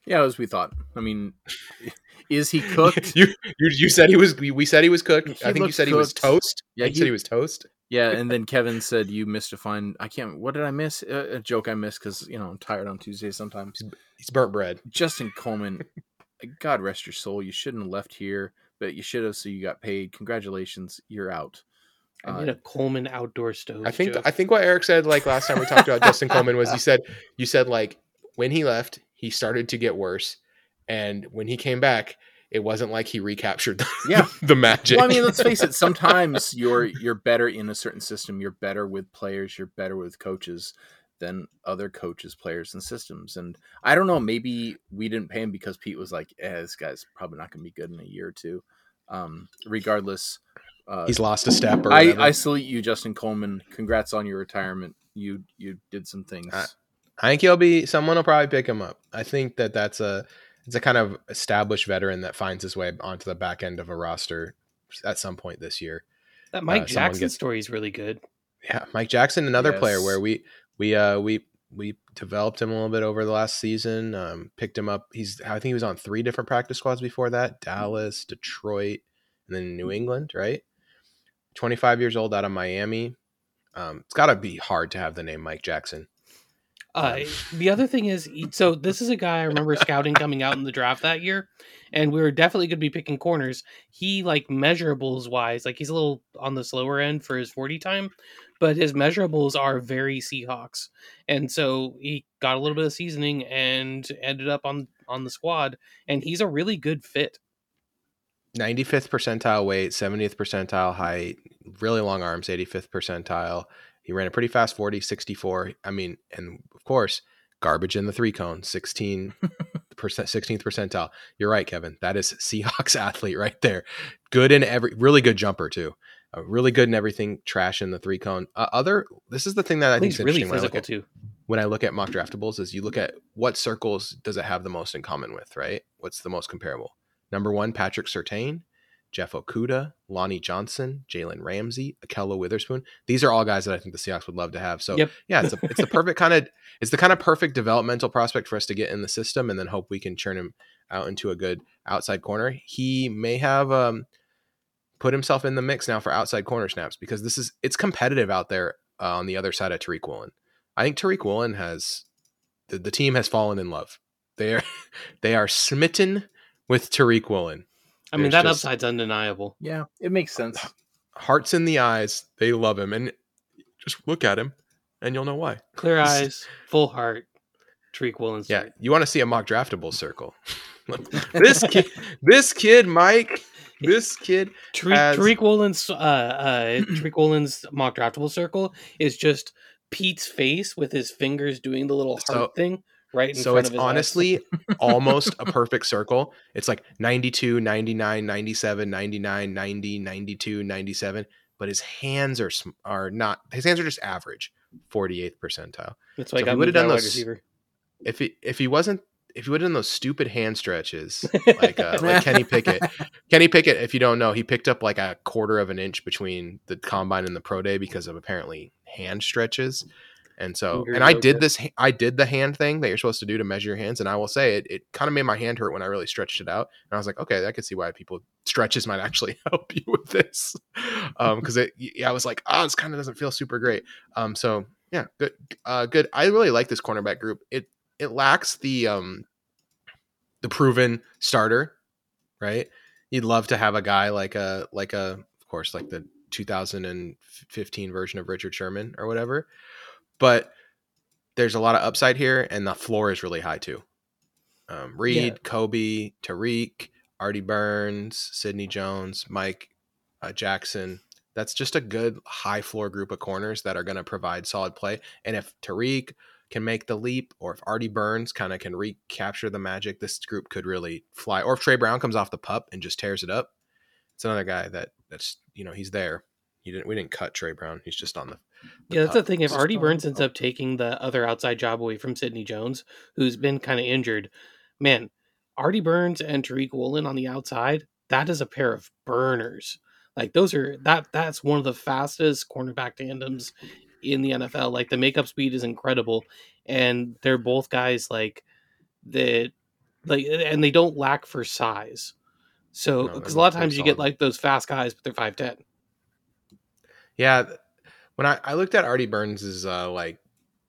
[SPEAKER 3] Yeah, as we thought. I mean, is he cooked?
[SPEAKER 1] you, you you said he was. We said he was cooked.
[SPEAKER 3] He
[SPEAKER 1] I think you said he was toast.
[SPEAKER 3] Yeah, he-
[SPEAKER 1] said he was toast.
[SPEAKER 3] yeah, and then Kevin said you missed a fine. I can't. What did I miss? A, a joke I missed because you know I'm tired on Tuesday sometimes.
[SPEAKER 1] He's burnt bread.
[SPEAKER 3] Justin Coleman, God rest your soul. You shouldn't have left here, but you should have, so you got paid. Congratulations, you're out.
[SPEAKER 2] I
[SPEAKER 3] Uh,
[SPEAKER 2] made a Coleman outdoor stove.
[SPEAKER 1] I think
[SPEAKER 2] joke.
[SPEAKER 1] I think what Eric said like last time we talked about Justin Coleman was you said you said like when he left he started to get worse, and when he came back it wasn't like he recaptured the,
[SPEAKER 3] Yeah.
[SPEAKER 1] the magic.
[SPEAKER 3] Well, I mean, let's face it. Sometimes you're you're better in a certain system. You're better with players. You're better with coaches than other coaches, players, and systems. And I don't know. Maybe we didn't pay him because Pete was like, eh, "This guy's probably not going to be good in a year or two. Um, regardless, uh,
[SPEAKER 1] He's lost a step. Or
[SPEAKER 3] I. I salute you, Justin Coleman. Congrats on your retirement. You you did some things.
[SPEAKER 1] Uh, I think he'll be someone will probably pick him up. I think that that's a it's a kind of established veteran that finds his way onto the back end of a roster at some point this year.
[SPEAKER 2] that Mike
[SPEAKER 1] uh,
[SPEAKER 2] Jackson
[SPEAKER 1] gets-
[SPEAKER 2] story is really good.
[SPEAKER 1] Yeah, Mike Jackson, another player where we we uh we we developed him a little bit over the last season. Um, picked him up. He's I think he was on three different practice squads before that: Dallas, Detroit, and then New England. Right, twenty five years old out of Miami. Um, it's got to be hard to have the name Mike Jackson.
[SPEAKER 2] Uh, the other thing is, so this is a guy I remember scouting coming out in the draft that year, and we were definitely going to be picking corners. He like measurables wise, like he's a little on the slower end for his forty time, but his measurables are very Seahawks, and so he got a little bit of seasoning and ended up on on the squad, and he's a really good fit.
[SPEAKER 1] 95th percentile weight, 70th percentile height, really long arms, 85th percentile. He ran a pretty fast 40, 64. I mean, and of course, garbage in the three cone, 16 percent, 16th percentile. You're right, Kevin. That is Seahawks athlete right there. Good in every, really good jumper too. Uh, really good in everything. Trash in the three cone. Uh, other, this is the thing that I think is
[SPEAKER 2] really
[SPEAKER 1] interesting when I, look
[SPEAKER 2] physical
[SPEAKER 1] at,
[SPEAKER 2] too.
[SPEAKER 1] when I look at mock draftables is you look at what circles does it have the most in common with, right? What's the most comparable? Number one, Patrick Surtain, Jeff Okudah, Lonnie Johnson, Jalen Ramsey, Ahkello Witherspoon. These are all guys that I think the Seahawks would love to have. So
[SPEAKER 2] Yep.
[SPEAKER 1] yeah, it's a, it's the perfect kind of it's the kind of perfect developmental prospect for us to get in the system and then hope we can churn him out into a good outside corner. He may have um, put himself in the mix now for outside corner snaps because this is it's competitive out there uh, on the other side of Tariq Woolen. I think Tariq Woolen has the, the team has fallen in love. They are they are smitten with Tariq Woolen.
[SPEAKER 2] I mean, that
[SPEAKER 1] just-
[SPEAKER 2] upside's undeniable.
[SPEAKER 3] yeah, it makes sense.
[SPEAKER 1] Hearts in the eyes. They love him, and just look at him, and you'll know why.
[SPEAKER 2] Clear eyes, full heart. Tariq Woolen.
[SPEAKER 1] Yeah, you want to see a mock draftable circle. this kid, this kid, Mike. This kid.
[SPEAKER 2] Tariq,
[SPEAKER 1] has-
[SPEAKER 2] Tariq Woolen's uh, uh, Tariq Woolen's mock draftable circle is just Pete's face with his fingers doing the little heart
[SPEAKER 1] So-
[SPEAKER 2] thing right in
[SPEAKER 1] So
[SPEAKER 2] front
[SPEAKER 1] it's
[SPEAKER 2] of his
[SPEAKER 1] honestly almost a perfect circle. It's like 92, 99, 97, 99, 90, 92, 97, but his hands are are not his hands are just average, 48th percentile.
[SPEAKER 2] That's why
[SPEAKER 1] so
[SPEAKER 2] I
[SPEAKER 1] he would've done
[SPEAKER 2] wide
[SPEAKER 1] those-
[SPEAKER 2] receiver.
[SPEAKER 1] If he if he wasn't if he would have done those stupid hand stretches like uh, like Kenny Pickett, Kenny Pickett, if you don't know, he picked up like a quarter of an inch between the combine and the pro day because of apparently hand stretches. And so, and I did this, I did the hand thing that you're supposed to do to measure your hands. And I will say it, it kind of made my hand hurt when I really stretched it out. And I was like, okay, I could see why people stretches might actually help you with this. Um, cause it, yeah, I was like, oh, this kind of doesn't feel super great. Um, so yeah, good, uh, good. I really like this cornerback group. It, it lacks the, um, the proven starter, right? You'd love to have a guy like a like a of course like the 2015 version of Richard Sherman or whatever. But there's a lot of upside here and the floor is really high too. Um, Reid,
[SPEAKER 2] Yeah.
[SPEAKER 1] Coby, Tariq, Artie Burns, Sidney Jones, Mike uh, Jackson. That's just a good high floor group of corners that are going to provide solid play. And if Tariq can make the leap, or if Artie Burns kind of can recapture the magic, this group could really fly. Or if Tre Brown comes off the pup and just tears it up, it's another guy that that's you know he's there. He didn't we didn't cut Tre Brown. He's just on the.
[SPEAKER 2] Yeah, that's the thing. If Artie Burns ends up taking the other outside job away from Sidney Jones, who's been kind of injured, man, Artie Burns and Tariq Woolen on the outside, that is a pair of burners. Like those are that that's one of the fastest cornerback tandems in the NFL. Like the makeup speed is incredible, and they're both guys like that, like, and they don't lack for size. So because
[SPEAKER 1] they're-
[SPEAKER 2] a lot of times you get like those fast guys, but they're five ten.
[SPEAKER 1] Yeah, when I, I looked at Artie Burns's uh, like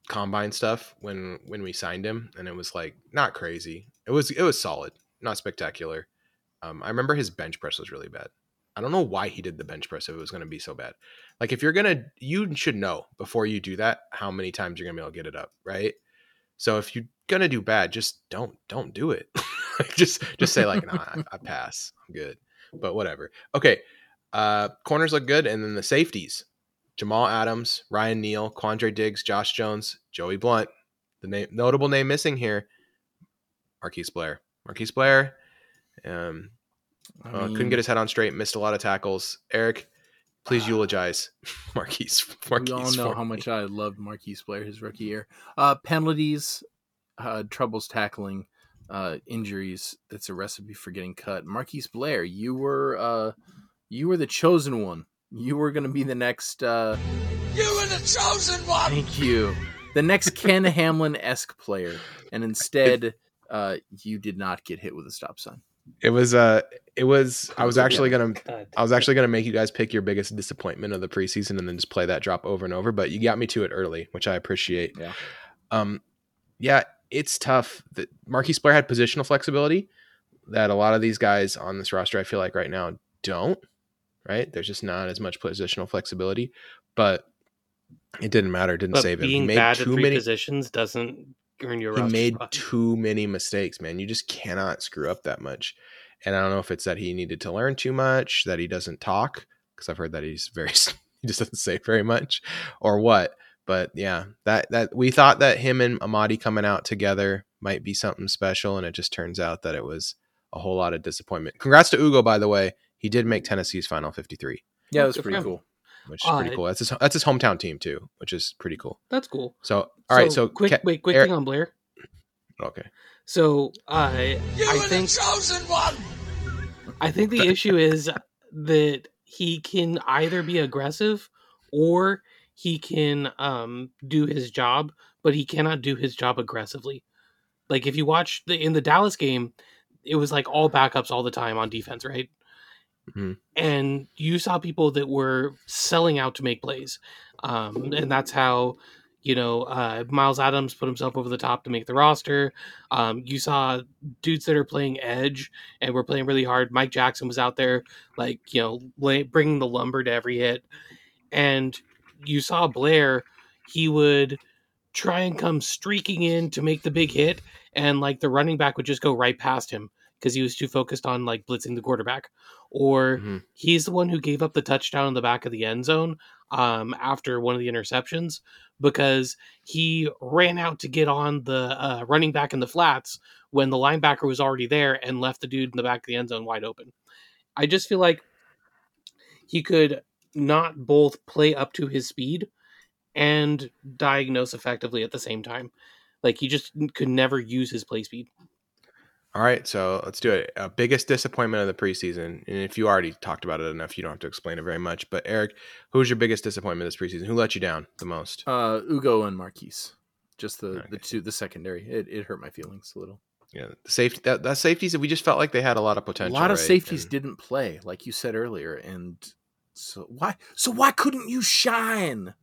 [SPEAKER 1] combine stuff when when we signed him, and it was like not crazy. It was it was solid, not spectacular. Um, I remember his bench press was really bad. I don't know why he did the bench press if it was going to be so bad. Like if you're gonna, you should know before you do that how many times you're gonna be able to get it up, right? So if you're gonna do bad, just don't don't do it. just just say like, no, I, I pass, I'm good. But whatever. Okay, uh, corners look good, and then the safeties: Jamal Adams, Ryan Neal, Quandre Diggs, Josh Jones, Joey Blount. The name, notable name missing here: Marquise Blair. Marquise Blair. Um,
[SPEAKER 3] I
[SPEAKER 1] uh, couldn't get his head on straight, missed a lot of tackles. Eric, please eulogize Marquise. Marquise
[SPEAKER 3] we all know how
[SPEAKER 1] me.
[SPEAKER 3] much I loved Marquise Blair his rookie year. Uh, penalties, uh, troubles tackling, uh, injuries. That's a recipe for getting cut. Marquise Blair, you were uh, you were the chosen one. You were going to be the next. Uh,
[SPEAKER 4] You were the chosen one!
[SPEAKER 3] thank you. The next Ken Hamlin esque player, and instead, uh, you did not get hit with a stop sign.
[SPEAKER 1] It was uh it was I was
[SPEAKER 3] Yeah.
[SPEAKER 1] actually gonna I was actually gonna make you guys pick your biggest disappointment of the preseason and then just play that drop over and over, but you got me to it early, which I appreciate.
[SPEAKER 3] Yeah.
[SPEAKER 1] Um yeah, it's tough. That Marquise Blair had positional flexibility that a lot of these guys on this roster I feel like right now don't. Right? There's just not as much positional flexibility. But it didn't matter, it didn't
[SPEAKER 2] But
[SPEAKER 1] save him. He
[SPEAKER 2] being
[SPEAKER 1] made too many
[SPEAKER 2] positions doesn't earn you
[SPEAKER 1] he made
[SPEAKER 2] spot.
[SPEAKER 1] too many mistakes, man. You just cannot screw up that much. And I don't know if it's that he needed to learn too much, that he doesn't talk, because I've heard that he's very he just doesn't say very much, or what. But yeah, that that we thought that him and Amadi coming out together might be something special, and it just turns out that it was a whole lot of disappointment. Congrats to Ugo, by the way. He did make Tennessee's final 53,
[SPEAKER 3] Yeah, that's pretty cool.
[SPEAKER 1] which is pretty
[SPEAKER 2] Uh,
[SPEAKER 1] cool. That's his that's his hometown team too, which is pretty cool.
[SPEAKER 2] That's cool.
[SPEAKER 1] So all right, so
[SPEAKER 2] quick,
[SPEAKER 1] Ke-
[SPEAKER 2] wait, quick
[SPEAKER 1] Eric-
[SPEAKER 2] thing on Blair.
[SPEAKER 1] okay.
[SPEAKER 2] So uh,
[SPEAKER 4] You
[SPEAKER 2] I think
[SPEAKER 4] the chosen one!
[SPEAKER 2] I think the issue is that he can either be aggressive or he can um, do his job, but he cannot do his job aggressively. Like if you watch the in the Dallas game, it was like all backups all the time on defense, right?
[SPEAKER 1] Mhm.
[SPEAKER 2] And you saw people that were selling out to make plays, um, and that's how you know uh, Myles Adams put himself over the top to make the roster. Um, you saw dudes that are playing edge and were playing really hard. Mike Jackson was out there, like you know, lay, bringing the lumber to every hit, and you saw Blair. He would try and come streaking in to make the big hit, and like the running back would just go right past him because he was too focused on like blitzing the quarterback. Or
[SPEAKER 1] Mhm.
[SPEAKER 2] he's the one who gave up the touchdown in the back of the end zone um, after one of the interceptions because he ran out to get on the uh, running back in the flats when the linebacker was already there and left the dude in the back of the end zone wide open. I just feel like he could not both play up to his speed and diagnose effectively at the same time. Like he just could never use his play speed.
[SPEAKER 1] All right, so let's do it. Uh, biggest disappointment of the preseason, and if you already talked about it enough, you don't have to explain it very much. But Eric, who's your biggest disappointment this preseason? Who let you down the most?
[SPEAKER 3] Uh, Ugo and Marquise, just the
[SPEAKER 1] Okay.
[SPEAKER 3] the two the secondary. It, it hurt my feelings a little.
[SPEAKER 1] Yeah, the safety. That, that safeties. We just felt like they had a lot of potential.
[SPEAKER 3] A lot of
[SPEAKER 1] right?
[SPEAKER 3] safeties
[SPEAKER 1] And-
[SPEAKER 3] didn't play, like you said earlier, and so why? So why couldn't you shine?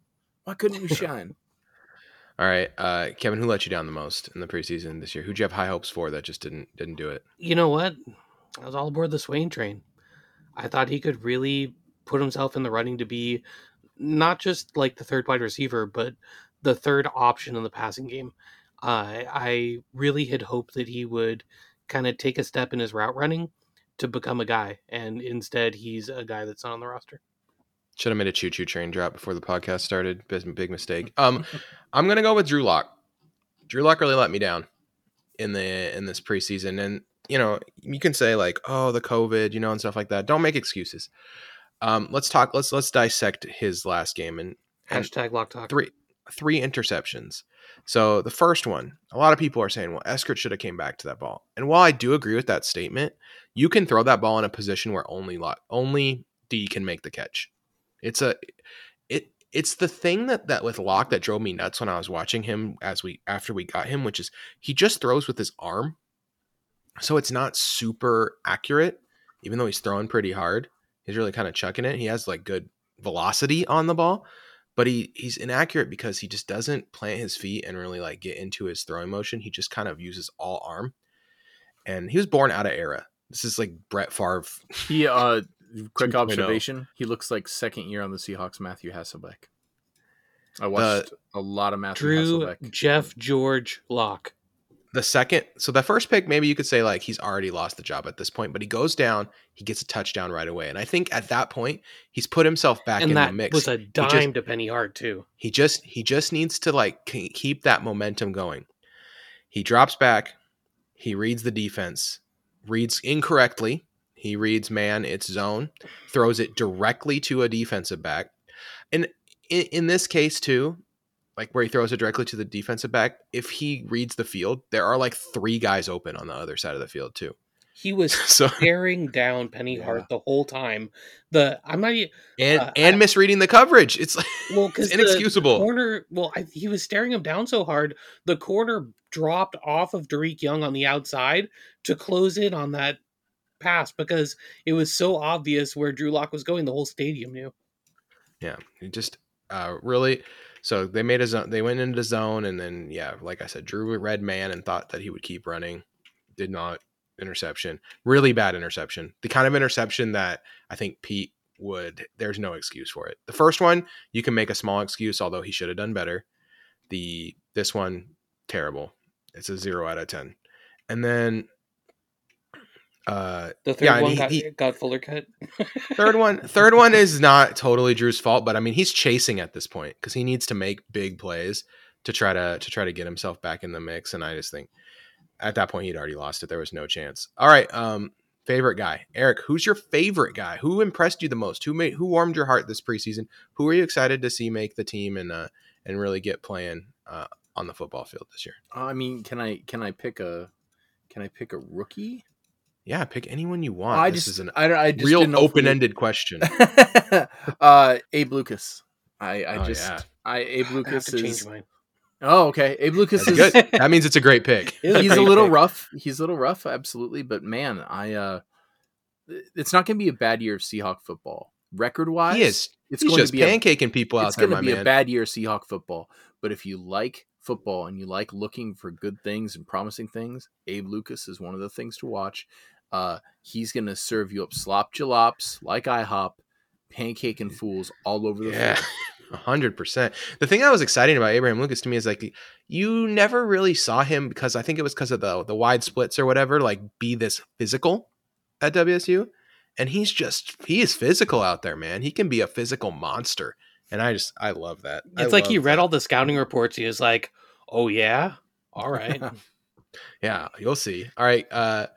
[SPEAKER 3] Why couldn't you shine?
[SPEAKER 1] All right, uh, Kevin, who let you down the most in the preseason this year? Who'd you have high hopes for that just didn't didn't do it?
[SPEAKER 2] You know what? I was all aboard the Swain train. I thought he could really put himself in the running to be not just like the third wide receiver, but the third option in the passing game. Uh, I really had hoped that he would kind of take a step in his route running to become a guy, and instead he's a guy that's not on the roster.
[SPEAKER 1] Should have made a choo choo train drop before the podcast started. Big, big mistake. Um, I'm gonna go with Drew Lock. Drew Lock really let me down in the in this preseason, and you know you can say like, oh, the COVID, you know, and stuff like that. Don't make excuses. Um, let's talk. Let's let's dissect his last game and, and
[SPEAKER 2] Hashtag lock talk.
[SPEAKER 1] three three interceptions. So the first one, a lot of people are saying, well, Eskert should have came back to that ball. And while I do agree with that statement, you can throw that ball in a position where only Lock, only D can make the catch. It's a it it's the thing that that with Lock that drove me nuts when I was watching him as we after we got him, which is he just throws with his arm. So it's not super accurate, even though he's throwing pretty hard. He's really kind of chucking it. He has like good velocity on the ball, but he he's inaccurate because he just doesn't plant his feet and really like get into his throwing motion. He just kind of uses all arm. And he was born out of era. This is like Brett Favre.
[SPEAKER 3] He uh quick
[SPEAKER 1] 2.0.
[SPEAKER 3] observation: he looks like second year on the Seahawks. Matthew Hasselbeck. I watched a lot of Matthew
[SPEAKER 2] Drew,
[SPEAKER 3] Hasselbeck.
[SPEAKER 2] Jeff, George, Lock.
[SPEAKER 1] the second so the first pick maybe you could say like he's already lost the job at this point but he goes down he gets a touchdown right away and i think at that point he's put himself back
[SPEAKER 2] and
[SPEAKER 1] in
[SPEAKER 2] that
[SPEAKER 1] the mix
[SPEAKER 2] was a dime
[SPEAKER 1] just-
[SPEAKER 2] to Penny Hart too.
[SPEAKER 1] he just he just needs to like keep that momentum going he drops back he reads the defense reads incorrectly he reads man it's zone throws it directly to a defensive back and in, in this case too like where he throws it directly to the defensive back if he reads the field there are like three guys open on the other side of the field too
[SPEAKER 2] He was
[SPEAKER 1] so
[SPEAKER 2] staring down Penny
[SPEAKER 3] Yeah.
[SPEAKER 2] Hart the whole time. The I'm not e-
[SPEAKER 1] and
[SPEAKER 2] Uh,
[SPEAKER 1] and
[SPEAKER 2] I-
[SPEAKER 1] misreading the coverage it's like
[SPEAKER 2] well
[SPEAKER 1] it's
[SPEAKER 2] because
[SPEAKER 1] inexcusable
[SPEAKER 2] corner. Well, I, he was staring him down so hard, the corner dropped off of Dareke Young on the outside to close in on that pass because it was so obvious where Drew Lock was going. The whole stadium knew.
[SPEAKER 1] Yeah, it just uh, really. So they made a zone. They went into zone, and then yeah, like I said, Drew a red man and thought that he would keep running. Did not interception. Really bad interception. The kind of interception that I think Pete would. There's no excuse for it. The first one you can make a small excuse, although he should have done better. The this one terrible. It's a zero out of ten. And then uh
[SPEAKER 2] The third
[SPEAKER 1] Yeah,
[SPEAKER 2] one
[SPEAKER 1] he-
[SPEAKER 2] got,
[SPEAKER 1] he-
[SPEAKER 2] got Fuller cut.
[SPEAKER 1] third one third one is not totally drew's fault but i mean he's chasing at this point because he needs to make big plays to try to to try to get himself back in the mix and i just think at that point he'd already lost it. There was no chance. All right um favorite guy. Eric who's your favorite guy? Who impressed you the most? Who made who warmed your heart this preseason? Who are you excited to see make the team and uh and really get playing uh on the football field this year?
[SPEAKER 3] I mean, can I can I pick a can I pick a rookie?
[SPEAKER 1] Yeah pick anyone you want
[SPEAKER 3] I
[SPEAKER 1] this
[SPEAKER 3] just
[SPEAKER 1] is an
[SPEAKER 3] I, don't- I just
[SPEAKER 1] real
[SPEAKER 3] didn't know if we-
[SPEAKER 1] open-ended question
[SPEAKER 3] uh, Abe Lucas. I I
[SPEAKER 1] Oh,
[SPEAKER 3] just
[SPEAKER 1] yeah.
[SPEAKER 3] I Abe
[SPEAKER 2] I have
[SPEAKER 3] Lucas
[SPEAKER 2] to change
[SPEAKER 3] is
[SPEAKER 2] mine.
[SPEAKER 3] oh okay. Abe Lucas
[SPEAKER 1] That's
[SPEAKER 3] is
[SPEAKER 1] good that means it's a great pick
[SPEAKER 3] he's a
[SPEAKER 2] great
[SPEAKER 3] little
[SPEAKER 2] pick.
[SPEAKER 3] rough. He's a little rough, absolutely. But man, I uh, it's not going to be a bad year of Seahawk football record wise.
[SPEAKER 1] he is
[SPEAKER 3] It's
[SPEAKER 1] He's
[SPEAKER 3] going
[SPEAKER 1] just
[SPEAKER 3] to be a,
[SPEAKER 1] pancaking people out
[SPEAKER 3] it's
[SPEAKER 1] there,
[SPEAKER 3] going to be
[SPEAKER 1] man.
[SPEAKER 3] a bad year of Seahawk football. But if you like football and you like looking for good things and promising things, Abe Lucas is one of the things to watch. Uh, he's going to serve you up slop jalops like IHOP, pancake and fools all over the
[SPEAKER 1] yeah,
[SPEAKER 3] field.
[SPEAKER 1] hundred percent. The thing that was exciting about Abraham Lucas to me is like you never really saw him because I think it was because of the the wide splits or whatever. Like be this physical at WSU, and he's just he is physical out there, man. He can be a physical monster, and I just I love that. I
[SPEAKER 2] It's like he read
[SPEAKER 1] that.
[SPEAKER 2] all the scouting reports. He was like, "Oh yeah, all right."
[SPEAKER 1] Yeah, you'll see. All right, uh,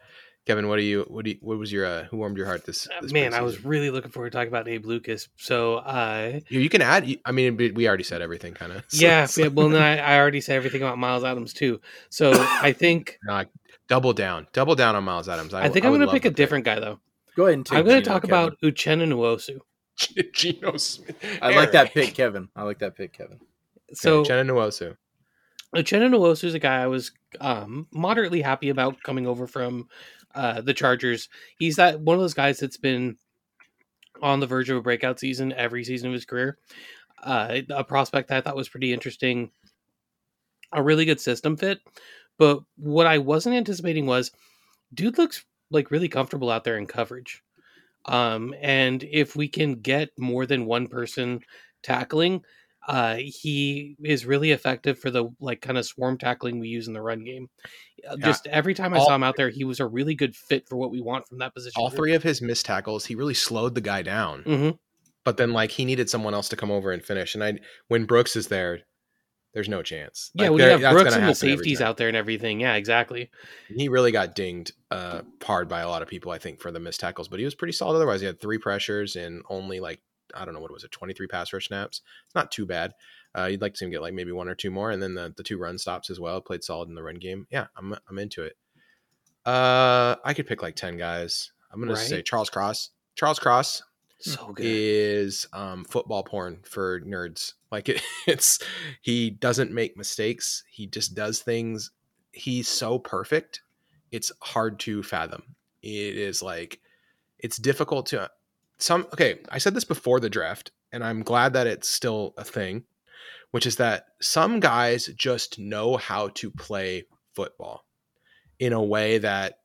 [SPEAKER 1] Kevin, what do you what do you, what was your uh, who warmed your heart this?
[SPEAKER 2] Uh,
[SPEAKER 1] this
[SPEAKER 2] Man, I was really looking forward to talking about Abe Lucas. So, uh,
[SPEAKER 1] You, you can add. I mean, we we already said everything, kind of.
[SPEAKER 2] yeah, yeah, well, then I, I already said everything about Myles Adams too. So I think
[SPEAKER 1] No, double down, double down on Myles Adams.
[SPEAKER 2] I, think I'm going to pick a
[SPEAKER 1] to
[SPEAKER 2] different guy though.
[SPEAKER 3] Go ahead and take
[SPEAKER 2] I'm going to talk
[SPEAKER 3] Kevin.
[SPEAKER 2] about Uchenna Nwosu.
[SPEAKER 1] Geno Smith.
[SPEAKER 3] I like that pick, Kevin. I like that pick, Kevin.
[SPEAKER 2] So
[SPEAKER 1] Chenna Nwosu.
[SPEAKER 2] Uchenna Nwosu is a guy I was um, moderately happy about coming over from uh, the Chargers. He's that one of those guys that's been on the verge of a breakout season every season of his career. Uh, a prospect that I thought was pretty interesting, a really good system fit. But what I wasn't anticipating was, dude looks like really comfortable out there in coverage. Um, and if we can get more than one person tackling, uh, he is really effective for the like kind of swarm tackling we use in the run game. Uh,
[SPEAKER 1] Yeah.
[SPEAKER 2] Just every time I
[SPEAKER 1] All-
[SPEAKER 2] saw him out there, he was a really good fit for what we want from that position.
[SPEAKER 1] All three of his missed tackles, he really slowed the guy down.
[SPEAKER 2] hmm
[SPEAKER 1] But then, like, he needed someone else to come over and finish. And I, when Brooks is there, there's no chance.
[SPEAKER 2] Yeah,
[SPEAKER 1] Like,
[SPEAKER 2] when you have Brooks and the safeties out there and everything. Yeah, exactly.
[SPEAKER 1] He really got dinged uh, hard by a lot of people, I think, for the missed tackles. But he was pretty solid otherwise. He had three pressures and only like I don't know what it was it, 23 pass rush snaps. It's not too bad. Uh, you'd like to see him get like maybe one or two more, and then the, the two run stops as well. Played solid in the run game. Yeah, I'm I'm into it. Uh, I could pick like 10 guys. I'm gonna say Charles Cross. Charles Cross
[SPEAKER 2] So good.
[SPEAKER 1] is um, football porn for nerds. Like it, it's he doesn't make mistakes. He just does things. He's so perfect. It's hard to fathom. It is like it's difficult to some. Okay, I said this before the draft, and I'm glad that it's still a thing. Which is that some guys just know how to play football in a way that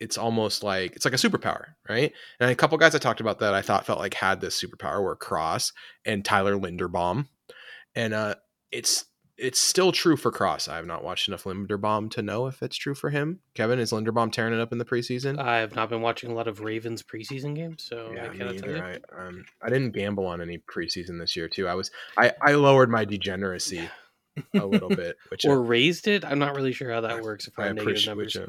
[SPEAKER 1] it's almost like it's like a superpower, right? And a couple guys I talked about that I thought felt like had this superpower were Cross and Tyler Linderbaum, and uh, it's it's still true for Cross. I have not watched enough Linderbaum to know if it's true for him. Kevin is Linderbaum tearing it up in the preseason.
[SPEAKER 2] I have not been watching a lot of Ravens preseason games, so I
[SPEAKER 1] yeah, me
[SPEAKER 2] cannot tell you.
[SPEAKER 1] I, um, I didn't gamble on any preseason this year too. I was I, I lowered my degeneracy a little bit, which
[SPEAKER 2] Or raised it. I'm not really sure how that works. If
[SPEAKER 1] I appreciate
[SPEAKER 2] numbers.
[SPEAKER 1] which uh,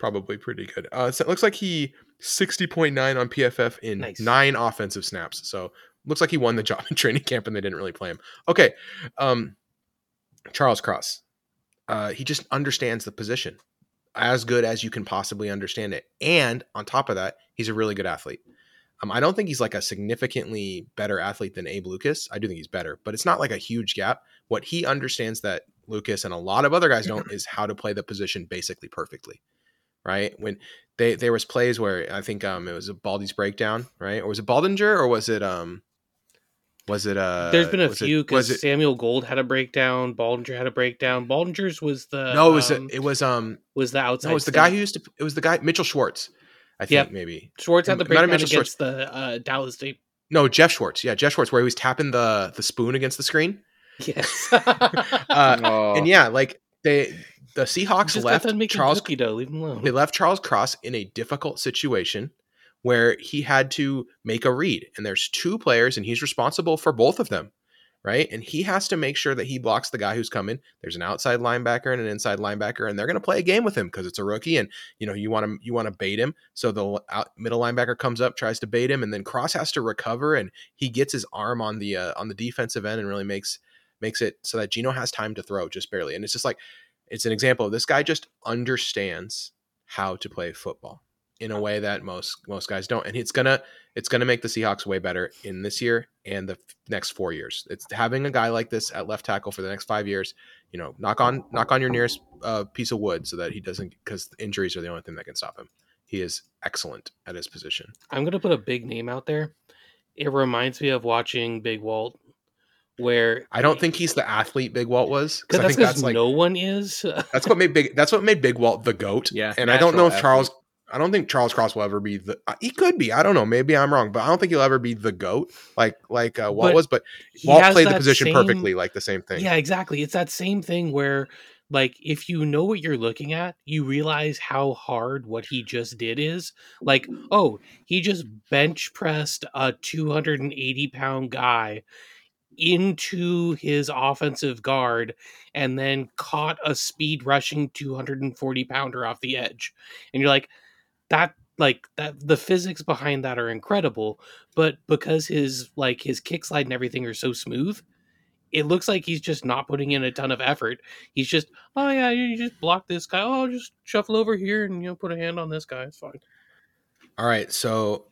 [SPEAKER 1] probably pretty good. Uh, so it looks like he sixty point nine on PFF in
[SPEAKER 2] Nice.
[SPEAKER 1] nine offensive snaps. So looks like he won the job in training camp, and they didn't really play him. Okay, um, Charles Cross, uh, he just understands the position as good as you can possibly understand it, and on top of that, he's a really good athlete. Um, I don't think he's like a significantly better athlete than Abe Lucas. I do think he's better, but it's not like a huge gap. What he understands that Lucas and a lot of other guys don't is how to play the position basically perfectly. Right when they there was plays where I think um it was a Baldy's breakdown, right? Or was it Baldinger or was it um was it uh
[SPEAKER 2] There's been a
[SPEAKER 1] was
[SPEAKER 2] few because Samuel Gold had a breakdown. Baldinger had a breakdown. Baldinger's was the
[SPEAKER 1] no it was
[SPEAKER 2] um,
[SPEAKER 1] it was um
[SPEAKER 2] was the outside.
[SPEAKER 1] no it was the guy who used to it was the guy Mitchell Schwartz I think
[SPEAKER 2] Yep.
[SPEAKER 1] maybe
[SPEAKER 2] Schwartz had the
[SPEAKER 1] It might have
[SPEAKER 2] breakdown against
[SPEAKER 1] Schwartz.
[SPEAKER 2] the uh, Dallas State.
[SPEAKER 1] no Geoff Schwartz yeah Geoff Schwartz where he was tapping the the spoon against the screen
[SPEAKER 2] Yes.
[SPEAKER 1] uh,
[SPEAKER 3] Oh,
[SPEAKER 1] and yeah like they the Seahawks left
[SPEAKER 2] done
[SPEAKER 1] Charles
[SPEAKER 2] cookie dough. Leave him alone.
[SPEAKER 1] they left Charles Cross in a difficult situation where he had to make a read and there's two players and he's responsible for both of them right? And he has to make sure that he blocks the guy who's coming. There's an outside linebacker and an inside linebacker and they're going to play a game with him because it's a rookie and you know you want to you want to bait him. So the out, middle linebacker comes up tries to bait him and then cross has to recover and he gets his arm on the uh, on the defensive end and really makes makes it so that Geno has time to throw just barely. And it's just like it's an example of this guy just understands how to play football in a way that most most guys don't and it's gonna it's gonna make the Seahawks way better in this year and the f- next four years. It's having a guy like this at left tackle for the next five years you know knock on knock on your nearest uh, piece of wood so that he doesn't because injuries are the only thing that can stop him. He is excellent at his position.
[SPEAKER 2] I'm gonna put a big name out there. It reminds me of watching Big Walt, where
[SPEAKER 1] i don't think he's the athlete big walt was
[SPEAKER 2] because
[SPEAKER 1] because i
[SPEAKER 2] that's
[SPEAKER 1] think that's like
[SPEAKER 2] no one is.
[SPEAKER 1] that's what made big that's what made big walt the goat.
[SPEAKER 3] Yeah,
[SPEAKER 1] and i don't know if
[SPEAKER 3] natural
[SPEAKER 1] charles I don't think Charles Cross will ever be the. uh, He could be. I don't know. Maybe I'm wrong, but I don't think he'll ever be the goat like like uh, Walt
[SPEAKER 2] But
[SPEAKER 1] was. But Walt played the position
[SPEAKER 2] same-
[SPEAKER 1] perfectly, like the same thing.
[SPEAKER 2] Yeah, exactly. It's that same thing where, like, if you know what you're looking at, you realize how hard what he just did is. Like, oh, he just bench pressed a 280 pound guy into his offensive guard and then caught a speed rushing 240 pounder off the edge. And you're like, that like that the physics behind that are incredible but because his like his kick slide and everything are so smooth it looks like he's just not putting in a ton of effort. He's just, oh yeah, you just block this guy. Oh, just shuffle over here and you know put a hand on this guy. It's fine.
[SPEAKER 1] All right. So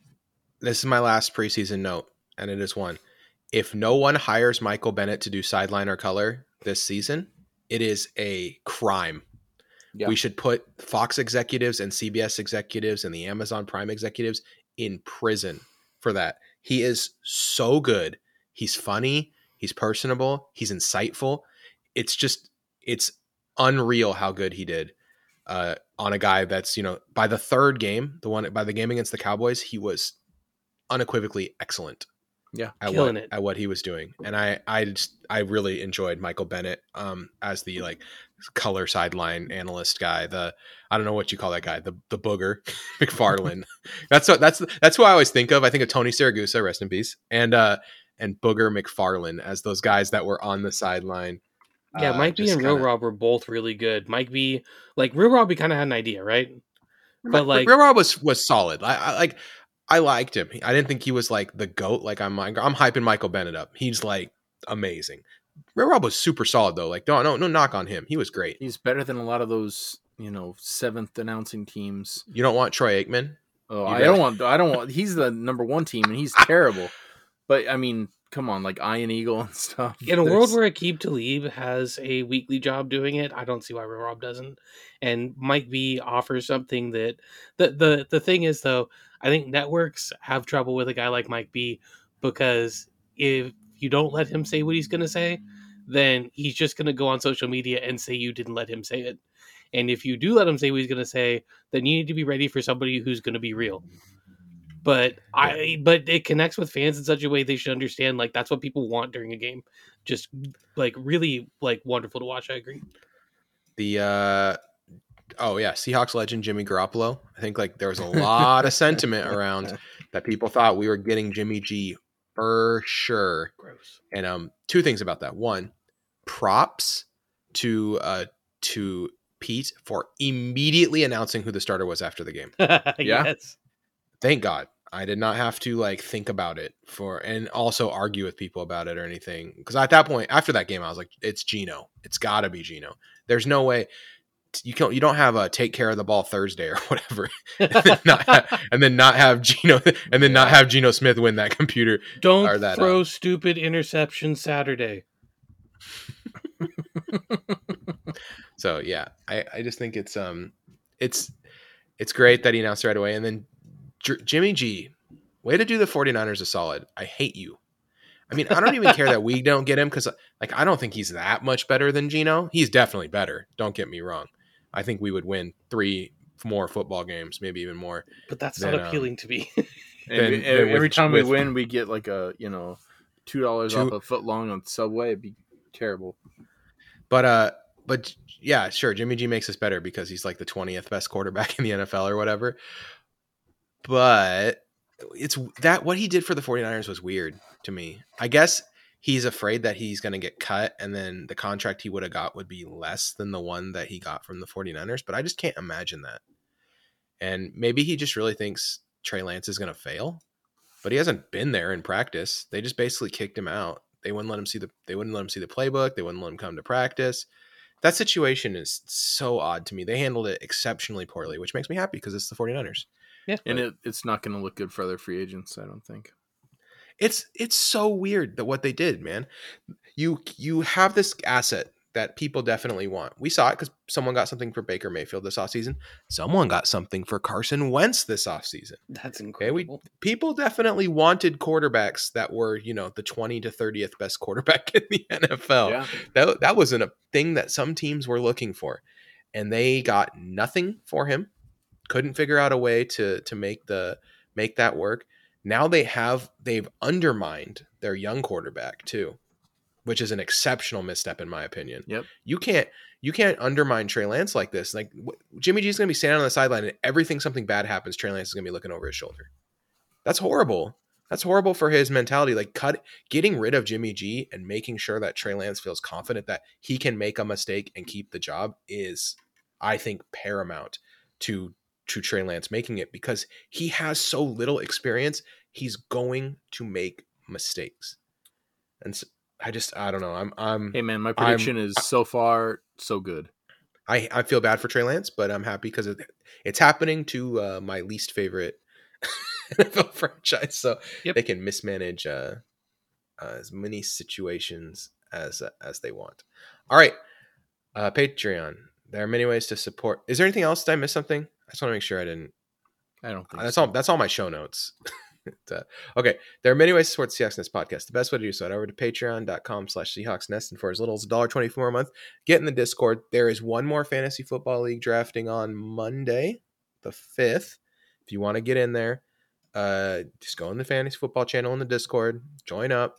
[SPEAKER 1] this is my last preseason note, and it is one. If no one hires Michael Bennett to do sideline or color this season, it is a crime.
[SPEAKER 3] Yeah.
[SPEAKER 1] We should put Fox executives and CBS executives and the Amazon Prime executives in prison for that. He is so good. He's funny. He's personable. He's insightful. It's just, it's unreal how good he did uh, on a guy that's, you know, by the third game, the one by the game against the Cowboys, he was unequivocally excellent
[SPEAKER 3] Yeah.
[SPEAKER 1] at
[SPEAKER 2] Killing
[SPEAKER 1] what
[SPEAKER 2] it.
[SPEAKER 1] at what he was doing, and I I just I really enjoyed Michael Bennett um as the like color sideline analyst guy. The I don't know what you call that guy. The the booger McFarland. that's what that's that's who I always think of. I think of Tony Siragusa, rest in peace, and uh and Booger McFarland as those guys that were on the sideline.
[SPEAKER 2] Yeah,
[SPEAKER 1] Uh,
[SPEAKER 2] Mike B and Real
[SPEAKER 1] kinda-
[SPEAKER 2] Rob were both really good. Mike B, like Real Rob, we kind of had an idea, right? But like,
[SPEAKER 1] Real Rob was was solid. I, I like I liked him. I didn't think he was like the goat. Like I'm I'm hyping Michael Bennett up. He's like amazing. Real Rob was super solid though. Like no no no knock on him. He was great.
[SPEAKER 3] He's better than a lot of those, you know, seventh announcing teams.
[SPEAKER 1] You don't want Troy Aikman.
[SPEAKER 3] Oh, I don't want. I don't want. He's the number one team, and he's terrible. But I mean, come on, like Iron Eagle and stuff.
[SPEAKER 2] in a world
[SPEAKER 3] There's-
[SPEAKER 2] where Aqib Talib has a weekly job doing it, I don't see why Real Rob doesn't. And Mike B offers something that the the the thing is though, I think networks have trouble with a guy like Mike B because if you don't let him say what he's gonna say, then he's just gonna go on social media and say you didn't let him say it. And if you do let him say what he's going to say, then you need to be ready for somebody who's going to be real. But I, but it connects with fans in such a way they should understand. Like that's what people want during a game. Just like really like wonderful to watch. I agree.
[SPEAKER 1] The uh oh yeah, Seahawks legend Jimmy Garoppolo. I think like there was a lot of sentiment around that people thought we were getting Jimmy G for sure.
[SPEAKER 2] Gross.
[SPEAKER 1] And um two things about that. One, props to uh to Pete for immediately announcing who the starter was after the game.
[SPEAKER 2] Yes.
[SPEAKER 1] Thank God. I did not have to like think about it for and also argue with people about it or anything. Because at that point, after that game, I was like, it's Geno. It's gotta be Geno. There's no way you can't you don't have a take care of the ball Thursday or whatever. and, then not have, and then not have Geno and then not have Geno Smith win that computer.
[SPEAKER 2] Don't
[SPEAKER 1] that,
[SPEAKER 2] throw stupid interception Saturday.
[SPEAKER 1] So yeah, I, I just think it's um it's it's great that he announced right away. And then J- Jimmy G, way to do the 49ers a solid. I hate you. I mean, I don't even care that we don't get him because like I don't think he's that much better than Geno. He's definitely better. Don't get me wrong. I think we would win three more football games, maybe even more.
[SPEAKER 2] But that's
[SPEAKER 1] Then,
[SPEAKER 2] not
[SPEAKER 1] um,
[SPEAKER 2] appealing to me.
[SPEAKER 3] And
[SPEAKER 1] Then-
[SPEAKER 3] we-
[SPEAKER 1] then
[SPEAKER 3] every
[SPEAKER 1] with-
[SPEAKER 3] time we
[SPEAKER 1] with-
[SPEAKER 3] win, we get like a you know two dollars
[SPEAKER 1] Two-
[SPEAKER 3] off a foot long on Subway. It'd be terrible.
[SPEAKER 1] But uh, but yeah, sure. Jimmy G makes us better because he's like the twentieth best quarterback in the NFL or whatever. But it's that what he did for the 49ers was weird to me. I guess he's afraid that he's going to get cut and then the contract he would have got would be less than the one that he got from the 49ers, but I just can't imagine that. And maybe he just really thinks Trey Lance is going to fail, but he hasn't been there in practice. They just basically kicked him out. They wouldn't let him see the they wouldn't let him see the playbook, they wouldn't let him come to practice. That situation is so odd to me. They handled it exceptionally poorly, which makes me happy because it's the 49ers.
[SPEAKER 2] yeah.
[SPEAKER 3] And it, it's not going to look good for other free agents. I don't think.
[SPEAKER 1] It's it's so weird that what they did, man. You you have this asset that people definitely want. We saw it because someone got something for Baker Mayfield this offseason. Someone got something for Carson Wentz this offseason.
[SPEAKER 2] That's
[SPEAKER 1] Okay, we
[SPEAKER 2] incredible.
[SPEAKER 1] people definitely wanted quarterbacks that were, you know, the 20 to 30th best quarterback in the NFL.
[SPEAKER 3] Yeah.
[SPEAKER 1] That that wasn't a thing that some teams were looking for. And they got nothing for him. Couldn't figure out a way to to make the make that work. Now they have they've undermined their young quarterback too, which is an exceptional misstep in my opinion.
[SPEAKER 3] Yep.
[SPEAKER 1] You can't you can't undermine Trey Lance like this. Like Jimmy G's going to be standing on the sideline and everything something bad happens, Trey Lance is going to be looking over his shoulder. That's horrible. That's horrible for his mentality. Like cut getting rid of Jimmy G and making sure that Trey Lance feels confident that he can make a mistake and keep the job is, I think, paramount to to Trey Lance making it because he has so little experience. He's going to make mistakes, and so, I just I don't know. I'm I'm
[SPEAKER 3] Hey man, my
[SPEAKER 1] I'm-
[SPEAKER 3] prediction is so far so good.
[SPEAKER 1] I, I feel bad for Trey Lance, but I'm happy because it, it's happening to uh, my least favorite NFL franchise. So
[SPEAKER 2] Yep.
[SPEAKER 1] they can mismanage uh, uh, as many situations as uh, as they want. All right, uh, Patreon. There are many ways to support. Is there anything else? Did I miss something? I just want to make sure I didn't.
[SPEAKER 3] I don't think
[SPEAKER 1] That's
[SPEAKER 3] so.
[SPEAKER 1] all. That's all my show notes. Uh, okay, there are many ways to support the Seahawks Nest podcast. The best way to do so head over to patreon.com slash Seahawks Nest and for as little as $1.24 a month, get in the Discord. There is one more fantasy football league drafting on Monday, the 5th. If you want to get in there, uh, just go in the fantasy football channel in the Discord, join up.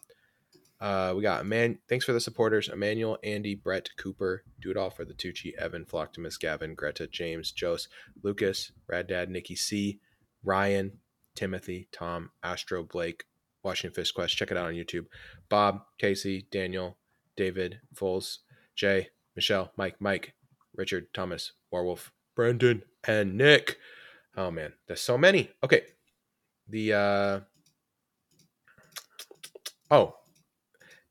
[SPEAKER 1] Uh, we got man. Thanks for the supporters: Emmanuel, Andy, Brett, Cooper. Do it all for the Tucci, Evan, Flocktimus, Gavin, Greta, James, Jose, Lucas, Rad Dad, Nikki C, Ryan, Timothy, Tom, Astro, Blake, Washington Fish Quest. Check it out on YouTube. Bob, Casey, Daniel, David, Foles, Jay, Michelle, Mike, Mike, Richard, Thomas, Warwolf, Brendan, and Nick. Oh man, there's so many. Okay. The uh oh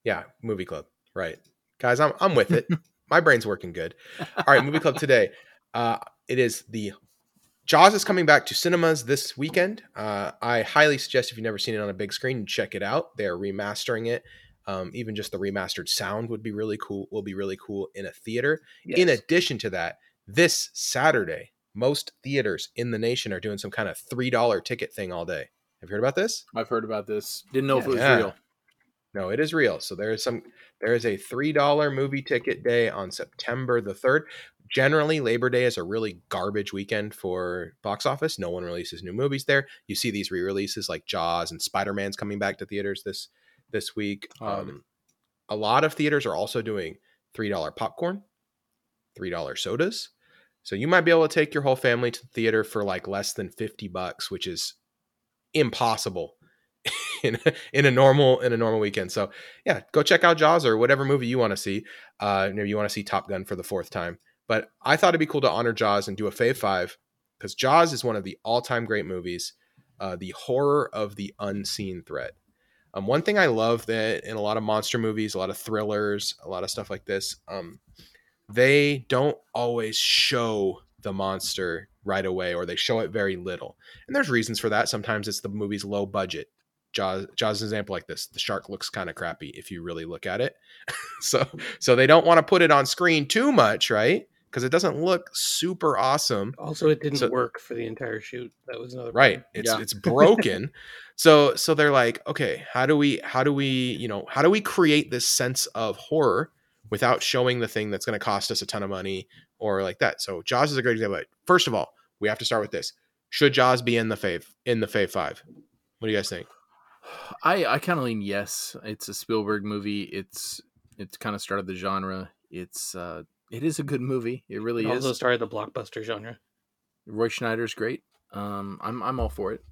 [SPEAKER 1] yeah, movie club. Right. Guys, I'm I'm with it. My brain's working good. All right, movie club today. Uh it is the Jaws is coming back to cinemas this weekend. Uh, I highly suggest if you've never seen it on a big screen, check it out. They're remastering it. Um, even just the remastered sound would be really cool. Will be really cool in a theater. In addition to that, this Saturday, most theaters in the nation are doing some kind of three dollar ticket thing all day. Have you heard about this?
[SPEAKER 3] I've heard about this. Didn't know if it was
[SPEAKER 1] Yeah.
[SPEAKER 3] real.
[SPEAKER 1] No, it is real. So there is some there is a three dollar movie ticket day on September the third. generally Labor Day is a really garbage weekend for box office. No one releases new movies there. You see these re-releases like Jaws and Spider Man's coming back to theaters this this week.
[SPEAKER 3] Um,
[SPEAKER 1] a lot of theaters are also doing three dollar popcorn, three dollar sodas. So you might be able to take your whole family to the theater for like less than fifty bucks, which is impossible in a, in a normal in a normal weekend. So yeah, go check out Jaws or whatever movie you want to see. Uh, maybe you want to see Top Gun for the fourth time. But I thought it'd be cool to honor Jaws and do a Fave Five because Jaws is one of the all time great movies. Uh, the horror of the unseen threat. Um, one thing I love that in a lot of monster movies, a lot of thrillers, a lot of stuff like this, um, they don't always show the monster right away, or they show it very little. And there's reasons for that. Sometimes it's the movie's low budget. Jaws, Jaws is an example like this. The shark looks kind of crappy if you really look at it. so, so they don't want to put it on screen too much, right? Because it doesn't look super awesome.
[SPEAKER 2] Also, it didn't
[SPEAKER 1] So-
[SPEAKER 2] work for the entire shoot. That was another
[SPEAKER 1] right
[SPEAKER 2] problem.
[SPEAKER 1] it's
[SPEAKER 3] Yeah.
[SPEAKER 1] it's broken so so they're like okay how do we how do we you know how do we create this sense of horror without showing the thing that's going to cost us a ton of money or like that so jaws is a great example of first of all we have to start with this should jaws be in the fave in the fave five what do you guys think
[SPEAKER 3] I I kind of lean yes. It's a Spielberg movie. It's it's kind of started the genre. It's uh it is a good movie. It really
[SPEAKER 2] It also
[SPEAKER 3] is.
[SPEAKER 2] started the blockbuster genre.
[SPEAKER 3] Roy Scheider's great. Um, I'm I'm all for it.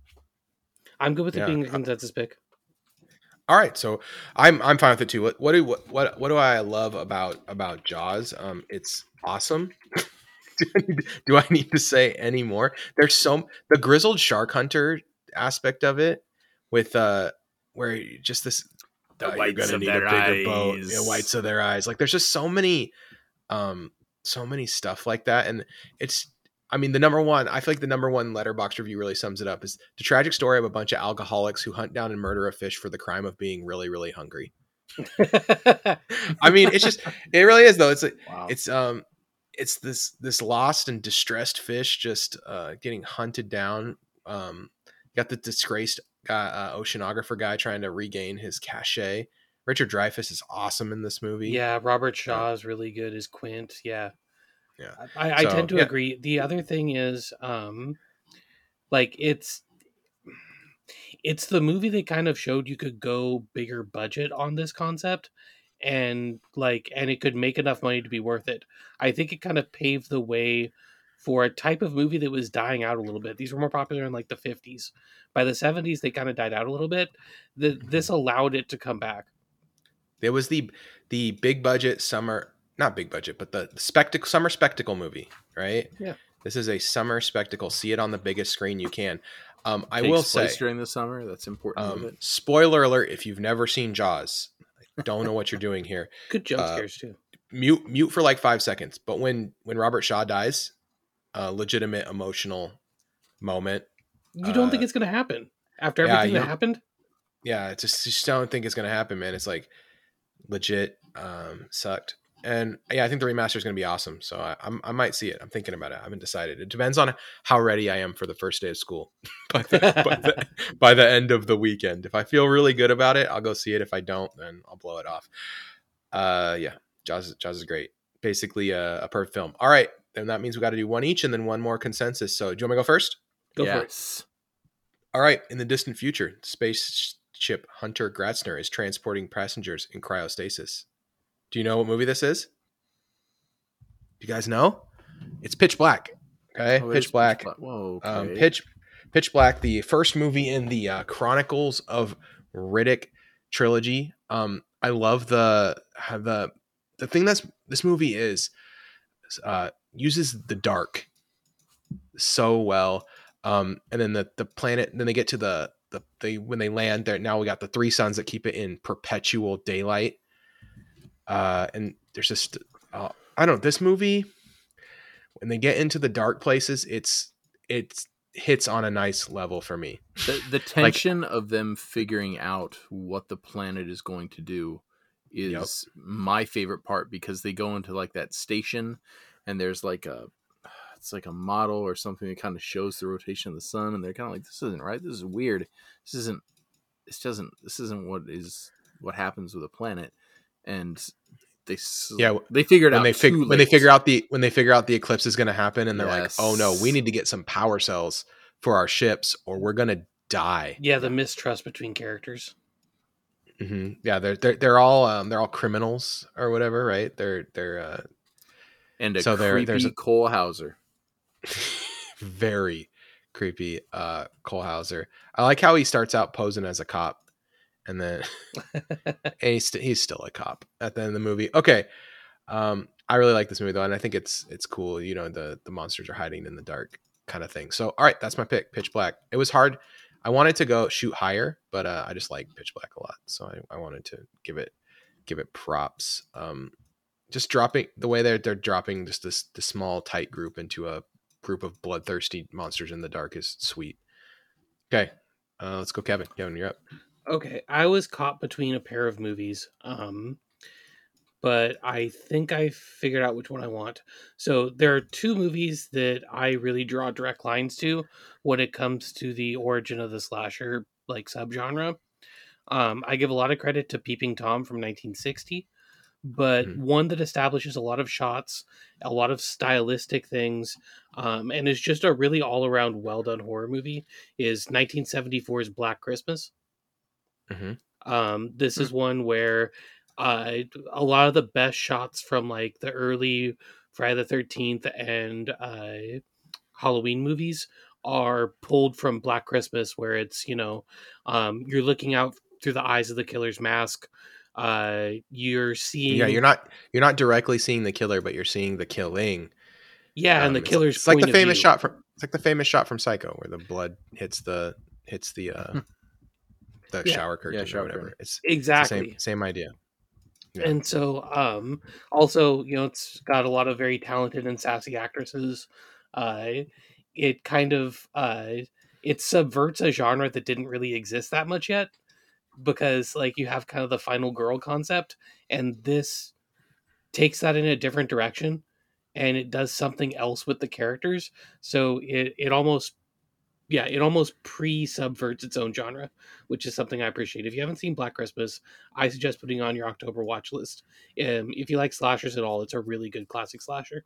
[SPEAKER 2] I'm good with it
[SPEAKER 1] Yeah.
[SPEAKER 2] being a consensus pick.
[SPEAKER 1] all right so i'm i'm fine with it too what what do what what, what do i love about about jaws um it's awesome do, I need, do i need to say any more there's so the grizzled shark hunter aspect of it with uh where just this
[SPEAKER 3] The
[SPEAKER 1] "Oh, you're
[SPEAKER 3] whites
[SPEAKER 1] gonna
[SPEAKER 3] of
[SPEAKER 1] need
[SPEAKER 3] their
[SPEAKER 1] a bigger boat
[SPEAKER 3] eyes."
[SPEAKER 1] yeah, whites of their eyes like there's just so many um so many stuff like that and it's I mean, the number one, I feel like the number one letterbox review really sums it up is the tragic story of a bunch of alcoholics who hunt down and murder a fish for the crime of being really, really hungry. I mean, it's just, it really is though. It's,
[SPEAKER 3] Wow.
[SPEAKER 1] it's, um, it's this, this lost and distressed fish just, uh, getting hunted down. Um, got the disgraced guy, uh, oceanographer guy trying to regain his cachet. Richard Dreyfuss is awesome in this movie.
[SPEAKER 2] yeah, Robert Shaw is really good as Quint. Yeah.
[SPEAKER 1] Yeah.
[SPEAKER 2] I, I
[SPEAKER 1] So,
[SPEAKER 2] tend to
[SPEAKER 1] yeah.
[SPEAKER 2] agree. The other thing is, um, like it's it's the movie that kind of showed you could go bigger budget on this concept and like and it could make enough money to be worth it. I think it kind of paved the way for a type of movie that was dying out a little bit. These were more popular in like the 50s. By the 70s they kind of died out a little bit. The, this allowed it to come back.
[SPEAKER 1] It was the the big budget summer, not big budget, but the, the spectacle summer spectacle movie, right?
[SPEAKER 2] Yeah.
[SPEAKER 1] This is a summer spectacle. See it on the biggest screen you can. Um, I will say,
[SPEAKER 3] during the summer. That's important.
[SPEAKER 1] um, spoiler alert: if you've never seen Jaws, I don't know what you're doing here.
[SPEAKER 2] Good jump
[SPEAKER 1] Uh,
[SPEAKER 2] scares too.
[SPEAKER 1] Mute mute for like five seconds. But when when Robert Shaw dies, a legitimate emotional moment.
[SPEAKER 2] You don't think
[SPEAKER 1] uh,
[SPEAKER 2] it's going to happen after everything
[SPEAKER 1] you
[SPEAKER 2] that happened?
[SPEAKER 1] yeah, it's just, just don't think it's gonna happen, man. It's like legit um, sucked. And yeah, I think the remaster is gonna be awesome. So I, I'm, I might see it. I'm thinking about it. I haven't decided. It depends on how ready I am for the first day of school by the, by, the, by the end of the weekend. If I feel really good about it, I'll go see it. If I don't, then I'll blow it off. Uh, yeah, Jaws, Jaws is great. Basically a, a perfect film. All right, then that means we got to do one each and then one more consensus. So do you want me to go first?
[SPEAKER 2] Go for it.
[SPEAKER 3] yes.
[SPEAKER 1] All right, in the distant future, spaceship Hunter Gratzner is transporting passengers in cryostasis. Do you know what movie this is? Do you guys know? It's Pitch Black. Okay,
[SPEAKER 3] Oh, it is
[SPEAKER 1] Pitch Black.
[SPEAKER 3] Whoa. Okay.
[SPEAKER 1] Um, Pitch Pitch Black, the first movie in the uh, Chronicles of Riddick trilogy. Um, I love the the the thing that's this movie is uh, uses the dark so well. Um, and then the the planet. Then they get to the the they when they land there. Now we got the three suns that keep it in perpetual daylight. Uh, and there's just uh, I don't know this movie when they get into the dark places. It's it's hits on a nice level for me.
[SPEAKER 3] the, the tension of them figuring out what the planet is going to do is my favorite part because they go into like that station and there's like a it's like a model or something that kind of shows the rotation of the sun and they're kind of like this isn't right this is weird. This isn't this doesn't this isn't what is what happens with a planet. And they s-
[SPEAKER 1] Yeah,
[SPEAKER 3] they figured
[SPEAKER 1] when
[SPEAKER 3] out
[SPEAKER 1] they fig- when they figure out the when they figure out the eclipse is going to happen and they're like oh no we need to get some power cells for our ships or we're going to die.
[SPEAKER 2] Yeah, the mistrust between characters.
[SPEAKER 1] hmm yeah they're, they're they're all um they're all criminals or whatever right? They're they're uh
[SPEAKER 3] and a
[SPEAKER 1] so there-
[SPEAKER 3] creepy
[SPEAKER 1] there's a-
[SPEAKER 3] Cole Hauser.
[SPEAKER 1] very creepy uh Cole Hauser. I like how he starts out posing as a cop and then and he's, st- he's still a cop at the end of the movie. Okay. Um I really like this movie though and I think it's it's cool, you know, the the monsters are hiding in the dark kind of thing. So all right, that's my pick, Pitch Black. It was hard. I wanted to go shoot higher, but uh I just like Pitch Black a lot. So I, I wanted to give it give it props. Um just dropping the way they're they're dropping just this this small tight group into a group of bloodthirsty monsters in the dark is sweet. Okay, uh, let's go, Kevin. Kevin, you're up.
[SPEAKER 2] Okay, I was caught between a pair of movies. Um but I think I figured out which one I want. So there are two movies that I really draw direct lines to when it comes to the origin of the slasher like subgenre. Um, I give a lot of credit to Peeping Tom from 1960, but
[SPEAKER 1] Mhm.
[SPEAKER 2] one that establishes a lot of shots, a lot of stylistic things, um, and is just a really all around well done horror movie is 1974's Black Christmas.
[SPEAKER 1] Mhm.
[SPEAKER 2] Um, this is one where uh, a lot of the best shots from like the early Friday the Thirteenth and uh, Halloween movies are pulled from Black Christmas, where it's you know um, you're looking out through the eyes of the killer's mask. Uh, you're seeing
[SPEAKER 1] Yeah, you're not you're not directly seeing the killer, but you're seeing the killing.
[SPEAKER 2] yeah,
[SPEAKER 1] Um,
[SPEAKER 2] and the killer's
[SPEAKER 1] It's like the famous
[SPEAKER 2] view.
[SPEAKER 1] shot from it's like the famous shot from Psycho, where the blood hits the hits the uh the
[SPEAKER 2] Yeah.
[SPEAKER 1] shower curtain
[SPEAKER 3] Yeah,
[SPEAKER 1] or
[SPEAKER 3] shower
[SPEAKER 1] whatever.
[SPEAKER 3] curtain.
[SPEAKER 1] It's, it's the
[SPEAKER 2] exactly.
[SPEAKER 1] same same idea. Yeah.
[SPEAKER 2] and so um also you know it's got a lot of very talented and sassy actresses uh it kind of uh it subverts a genre that didn't really exist that much yet because like you have kind of the final girl concept and this takes that in a different direction and it does something else with the characters so it it almost yeah it almost pre-subverts its own genre which is something i appreciate if you haven't seen black christmas i suggest putting on your october watch list um, if you like slashers at all it's a really good classic slasher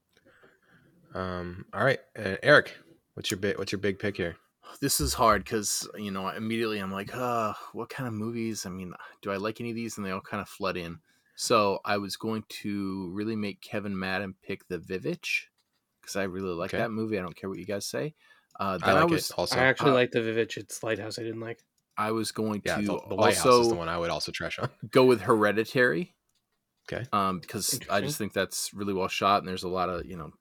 [SPEAKER 1] Um. All right, uh, Eric, what's your big what's your big pick here?
[SPEAKER 3] This is hard because you know immediately I'm like, uh, what kind of movies? I mean, do I like any of these? And they all kind of flood in. So I was going to really make Kevin mad and pick The Vivitch because I really like
[SPEAKER 1] Okay.
[SPEAKER 3] that movie. I don't care what you guys say. Uh,
[SPEAKER 1] I
[SPEAKER 3] then I,
[SPEAKER 1] like
[SPEAKER 3] was
[SPEAKER 1] it also.
[SPEAKER 2] i actually
[SPEAKER 3] uh,
[SPEAKER 2] like the vivitch it's lighthouse i didn't like
[SPEAKER 3] I was going
[SPEAKER 1] yeah,
[SPEAKER 3] to
[SPEAKER 1] the, the lighthouse is the one I would also trash on.
[SPEAKER 3] go with Hereditary.
[SPEAKER 1] Okay.
[SPEAKER 3] Um, because I just think that's really well shot, and there's a lot of you know,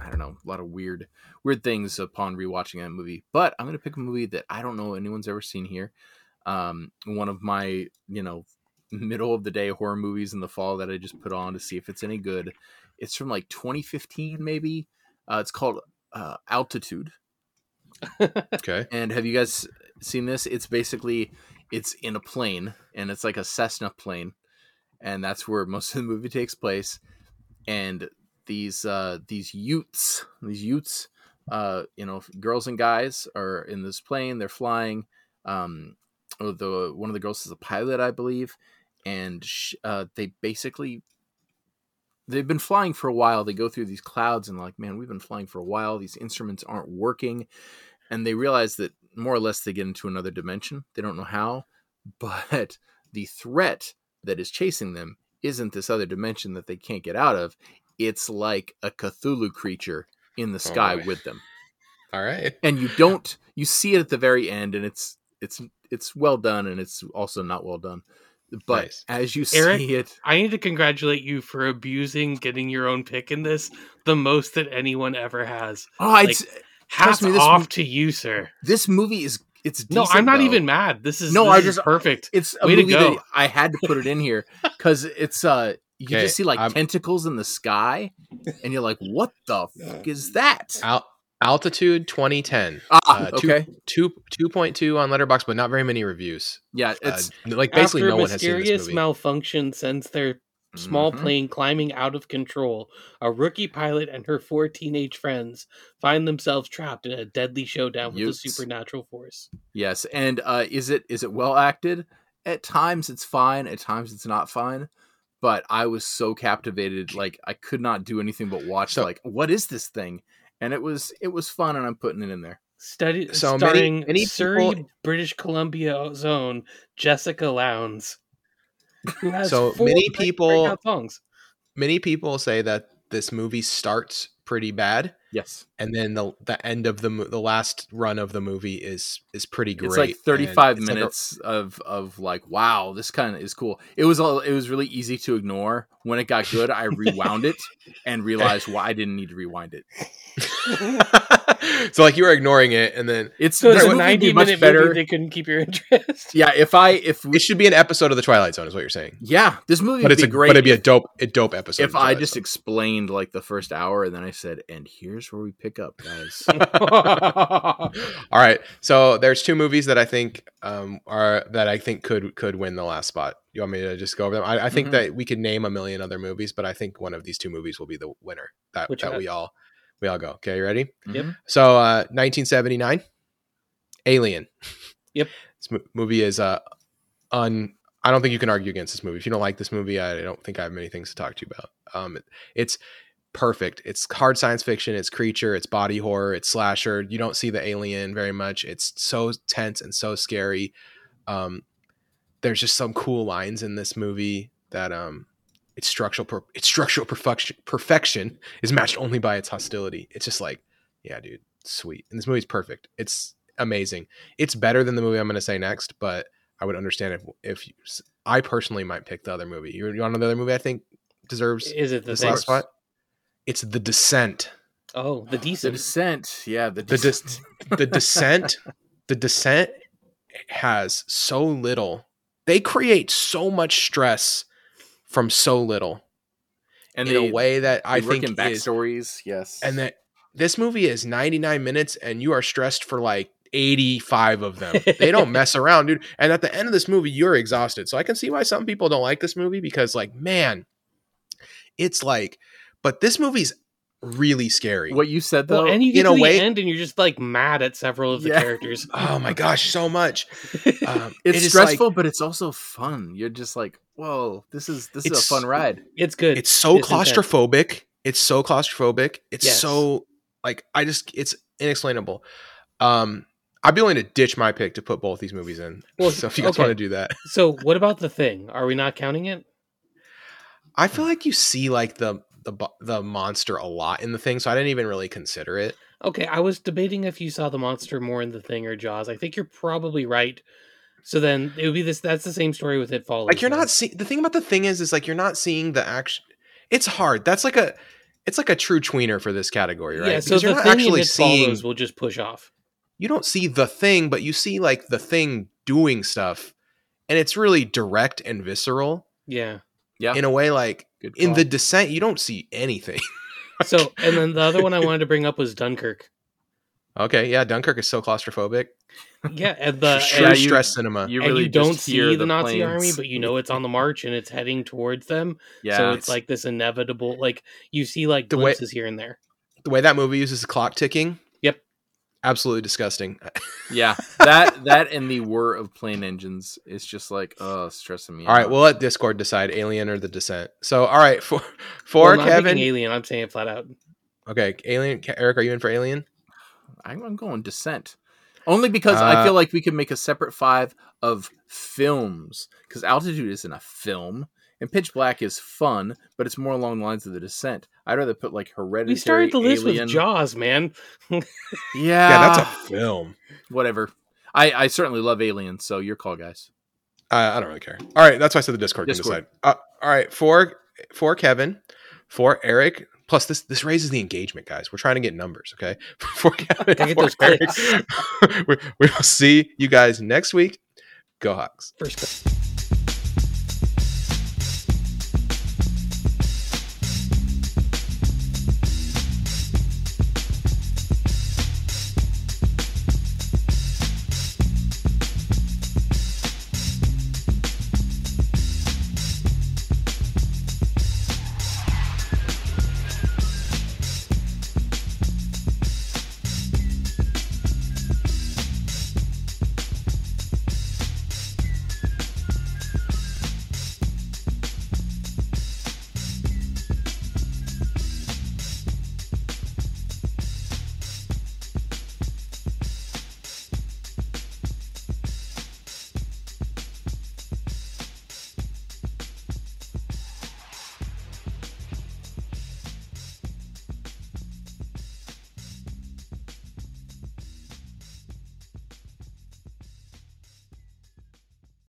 [SPEAKER 3] I don't know, a lot of weird, weird things upon rewatching that movie. But I'm gonna pick a movie that I don't know anyone's ever seen here. Um, one of my you know, middle of the day horror movies in the fall that I just put on to see if it's any good. It's from like 2015, maybe. Uh, it's called uh, Altitude.
[SPEAKER 1] Okay.
[SPEAKER 3] And have you guys seen this? It's basically it's in a plane and it's like a Cessna plane and that's where most of the movie takes place and these uh these Utes, these Utes uh you know, girls and guys are in this plane, they're flying um oh, the one of the girls is a pilot, I believe, and uh they basically they've been flying for a while. They go through these clouds and like, man, we've been flying for a while. These instruments aren't working and they realize that more or less they get into another dimension. They don't know how, but the threat that is chasing them isn't this other dimension that they can't get out of. It's like a Cthulhu creature in the sky
[SPEAKER 1] boy.
[SPEAKER 3] with them.
[SPEAKER 1] All right.
[SPEAKER 3] And you don't you see it at the very end and it's it's it's well done and it's also not well done. But
[SPEAKER 1] Nice.
[SPEAKER 3] as you see
[SPEAKER 2] Eric,
[SPEAKER 3] it
[SPEAKER 2] i need to congratulate you for abusing getting your own pick in this the most that anyone ever has
[SPEAKER 3] Oh, it's
[SPEAKER 2] hats
[SPEAKER 3] me, this
[SPEAKER 2] off
[SPEAKER 3] mov-
[SPEAKER 2] to you sir
[SPEAKER 3] this movie is it's
[SPEAKER 2] no i'm not
[SPEAKER 3] though.
[SPEAKER 2] even mad this is
[SPEAKER 3] No,
[SPEAKER 2] this
[SPEAKER 3] I
[SPEAKER 2] is
[SPEAKER 3] just-
[SPEAKER 2] perfect
[SPEAKER 3] it's a
[SPEAKER 2] Way to
[SPEAKER 3] movie
[SPEAKER 2] go.
[SPEAKER 3] that I had to put it in here because it's uh you
[SPEAKER 1] Okay,
[SPEAKER 3] just see like
[SPEAKER 1] I'm-
[SPEAKER 3] tentacles in the sky, and you're like, what the fuck is that?
[SPEAKER 1] Al- altitude 2010.
[SPEAKER 3] Ah,
[SPEAKER 1] Uh, two-
[SPEAKER 3] okay,
[SPEAKER 1] Two two point two on Letterbox, but not very many reviews.
[SPEAKER 3] yeah,
[SPEAKER 1] Uh,
[SPEAKER 3] it's
[SPEAKER 1] like basically
[SPEAKER 2] After
[SPEAKER 1] no one has seen this
[SPEAKER 2] mysterious
[SPEAKER 1] movie.
[SPEAKER 2] malfunction sends their small
[SPEAKER 3] Mhm.
[SPEAKER 2] plane climbing out of control, a rookie pilot and her four teenage friends find themselves trapped in a deadly showdown with
[SPEAKER 3] Utes.
[SPEAKER 2] a supernatural force.
[SPEAKER 3] yes, and uh, is it is it well acted? At times it's fine, at times it's not fine, but I was so captivated, like I could not do anything but watch.
[SPEAKER 1] So-
[SPEAKER 3] like, what is this thing? And it was it was fun, and I'm putting it in there.
[SPEAKER 2] Study
[SPEAKER 1] So many-
[SPEAKER 2] starring
[SPEAKER 1] many
[SPEAKER 2] Surrey,
[SPEAKER 1] people-
[SPEAKER 2] British Columbia zone Jessica Lowndes, who has
[SPEAKER 1] So many people-
[SPEAKER 2] songs.
[SPEAKER 1] Many people say that this movie starts pretty bad,
[SPEAKER 3] Yes,
[SPEAKER 1] and then the the end of the the last run of the movie is is pretty great.
[SPEAKER 3] it's like 35
[SPEAKER 1] it's like a-
[SPEAKER 3] minutes of of like, wow, this kind of is cool. It was all it was really easy to ignore. When it got good, I rewound it and realized why I didn't need to rewind it.
[SPEAKER 1] so like you were ignoring it, and then
[SPEAKER 3] It's
[SPEAKER 2] So it's a
[SPEAKER 3] movie would be
[SPEAKER 2] ninety
[SPEAKER 3] much
[SPEAKER 2] minute
[SPEAKER 3] better.
[SPEAKER 2] movie. They couldn't keep your interest.
[SPEAKER 3] Yeah, if I if we,
[SPEAKER 1] it should be an episode of the Twilight Zone, is what you're saying.
[SPEAKER 3] yeah, this movie
[SPEAKER 1] But
[SPEAKER 3] would
[SPEAKER 1] it's
[SPEAKER 3] be
[SPEAKER 1] a
[SPEAKER 3] great.
[SPEAKER 1] but it'd be a dope a dope episode.
[SPEAKER 3] if I just
[SPEAKER 1] Zone.
[SPEAKER 3] explained like the first hour and then I said, and here's where we pick up, guys.
[SPEAKER 1] All right. So there's two movies that I think um, are that I think could could win the last spot. You want me to just go over them? I, I think
[SPEAKER 3] Mhm.
[SPEAKER 1] that we could name a million other movies, but I think one of these two movies will be the winner. That
[SPEAKER 2] Which
[SPEAKER 1] that we all we all go. Okay, you ready?
[SPEAKER 2] Yep.
[SPEAKER 3] Mhm.
[SPEAKER 1] So uh, 1979, Alien.
[SPEAKER 2] Yep.
[SPEAKER 1] This mo- movie is uh un. I don't think you can argue against this movie. If you don't like this movie, I don't think I have many things to talk to you about. Um, it's perfect. It's hard science fiction. It's creature. It's body horror. It's slasher. You don't see the alien very much. It's so tense and so scary. Um, there's just some cool lines in this movie that um, its structural per- its structural perfection perfection is matched only by its hostility. It's just like, yeah, dude, sweet. And this movie's perfect. It's amazing. It's better than the movie I'm going to say next, but I would understand if if you, I personally might pick the other movie. You, you want another movie I think deserves
[SPEAKER 2] Is it the
[SPEAKER 1] this last spot? It's The Descent.
[SPEAKER 2] Oh, the
[SPEAKER 3] descent.
[SPEAKER 2] The
[SPEAKER 3] descent, yeah, the
[SPEAKER 1] The
[SPEAKER 3] descent.
[SPEAKER 1] The Descent. the Descent has so little. They create so much stress from so little
[SPEAKER 3] and
[SPEAKER 1] in
[SPEAKER 3] they,
[SPEAKER 1] a way that I think
[SPEAKER 3] in
[SPEAKER 1] is
[SPEAKER 3] backstories. Yes,
[SPEAKER 1] and that this movie is 99 minutes and you are stressed for like 85 of them. They don't mess around, dude. And at the end of this movie, you're exhausted. So I can see why some people don't like this movie because, like, man, it's like, but this movie's really scary.
[SPEAKER 3] what you said though.
[SPEAKER 2] well, and you get
[SPEAKER 1] in
[SPEAKER 2] to
[SPEAKER 1] a
[SPEAKER 2] the
[SPEAKER 1] way-
[SPEAKER 2] end, and you're just like mad at several of the
[SPEAKER 3] Yeah.
[SPEAKER 2] characters.
[SPEAKER 1] Oh my gosh, so much. Um,
[SPEAKER 3] it's
[SPEAKER 1] it is like-
[SPEAKER 3] stressful, but it's also fun. You're just like, whoa, this is this is a fun ride.
[SPEAKER 2] It's good.
[SPEAKER 1] it's so
[SPEAKER 2] It's intense.
[SPEAKER 1] claustrophobic. It's so claustrophobic. It's
[SPEAKER 2] Yes.
[SPEAKER 1] so like I just it's inexplainable. Um, I'd be willing to ditch my pick to put both these movies in.
[SPEAKER 2] Well,
[SPEAKER 1] so if you guys
[SPEAKER 2] okay.
[SPEAKER 1] want to do that,
[SPEAKER 2] So, what about the thing? Are we not counting it?
[SPEAKER 1] I feel like you see like the the the monster a lot in the thing, so I didn't even really consider it.
[SPEAKER 2] Okay, I was debating if you saw the monster more in the thing or Jaws. I think you're probably right. So then it would be this. That's the same story with It Follows.
[SPEAKER 1] Like you're not seeing the thing about the thing is is like you're not seeing the action. It's hard. That's like a it's like a true tweener for this category, right?
[SPEAKER 2] Yeah. So
[SPEAKER 1] Because
[SPEAKER 2] the
[SPEAKER 1] you're not
[SPEAKER 2] thing
[SPEAKER 1] actually
[SPEAKER 2] in It
[SPEAKER 1] seeing
[SPEAKER 2] Follows will just push off.
[SPEAKER 1] you don't see the thing, but you see like the thing doing stuff, and it's really direct and visceral
[SPEAKER 2] Yeah.
[SPEAKER 3] Yeah,
[SPEAKER 1] in a way. Like
[SPEAKER 3] good.
[SPEAKER 1] in
[SPEAKER 3] call.
[SPEAKER 1] the descent, you don't see anything.
[SPEAKER 2] So and then the other one I wanted to bring up was Dunkirk.
[SPEAKER 1] okay, yeah, Dunkirk is so claustrophobic.
[SPEAKER 2] Yeah, and the
[SPEAKER 1] True
[SPEAKER 3] yeah,
[SPEAKER 2] and,
[SPEAKER 3] you-
[SPEAKER 1] stress cinema.
[SPEAKER 3] you
[SPEAKER 2] and
[SPEAKER 3] really
[SPEAKER 2] you don't see the, Nazi
[SPEAKER 3] planes.
[SPEAKER 2] army, but you know it's on the march and it's heading towards them.
[SPEAKER 3] yeah,
[SPEAKER 2] so it's like this inevitable. Like you see like
[SPEAKER 1] The way-
[SPEAKER 2] glimpses here and there.
[SPEAKER 1] the way that movie uses the clock ticking.
[SPEAKER 2] Yep.
[SPEAKER 1] Absolutely disgusting.
[SPEAKER 3] yeah, that that and the whir of plane engines is just like uh stressing me.
[SPEAKER 1] All right,
[SPEAKER 3] out.
[SPEAKER 1] we'll let Discord decide Alien or the Descent. So, all right, for for
[SPEAKER 2] Well, I'm not picking
[SPEAKER 1] Kevin.
[SPEAKER 2] Alien. I'm saying it flat out.
[SPEAKER 1] Okay, Alien. Eric, are you in for Alien?
[SPEAKER 3] I'm, I'm going descent. Only because I
[SPEAKER 1] Uh,
[SPEAKER 3] feel like we could make a separate five of films because Altitude isn't a film and Pitch Black is fun, but it's more along the lines of the Descent. I'd rather put like Hereditary.
[SPEAKER 2] We started the list
[SPEAKER 3] Alien.
[SPEAKER 2] with Jaws, man.
[SPEAKER 3] Yeah,
[SPEAKER 1] yeah, that's a film.
[SPEAKER 3] whatever. I I certainly love Alien, so your call, guys.
[SPEAKER 1] Uh, I don't really care. All right, that's why I said the Discord,
[SPEAKER 3] Discord.
[SPEAKER 1] can decide. Uh, all right, for for Kevin, for Eric. Plus, this this raises the engagement, guys. We're trying to get numbers, okay? For Kevin, for Eric, we, we will see you guys next week. Go Hawks.
[SPEAKER 2] First.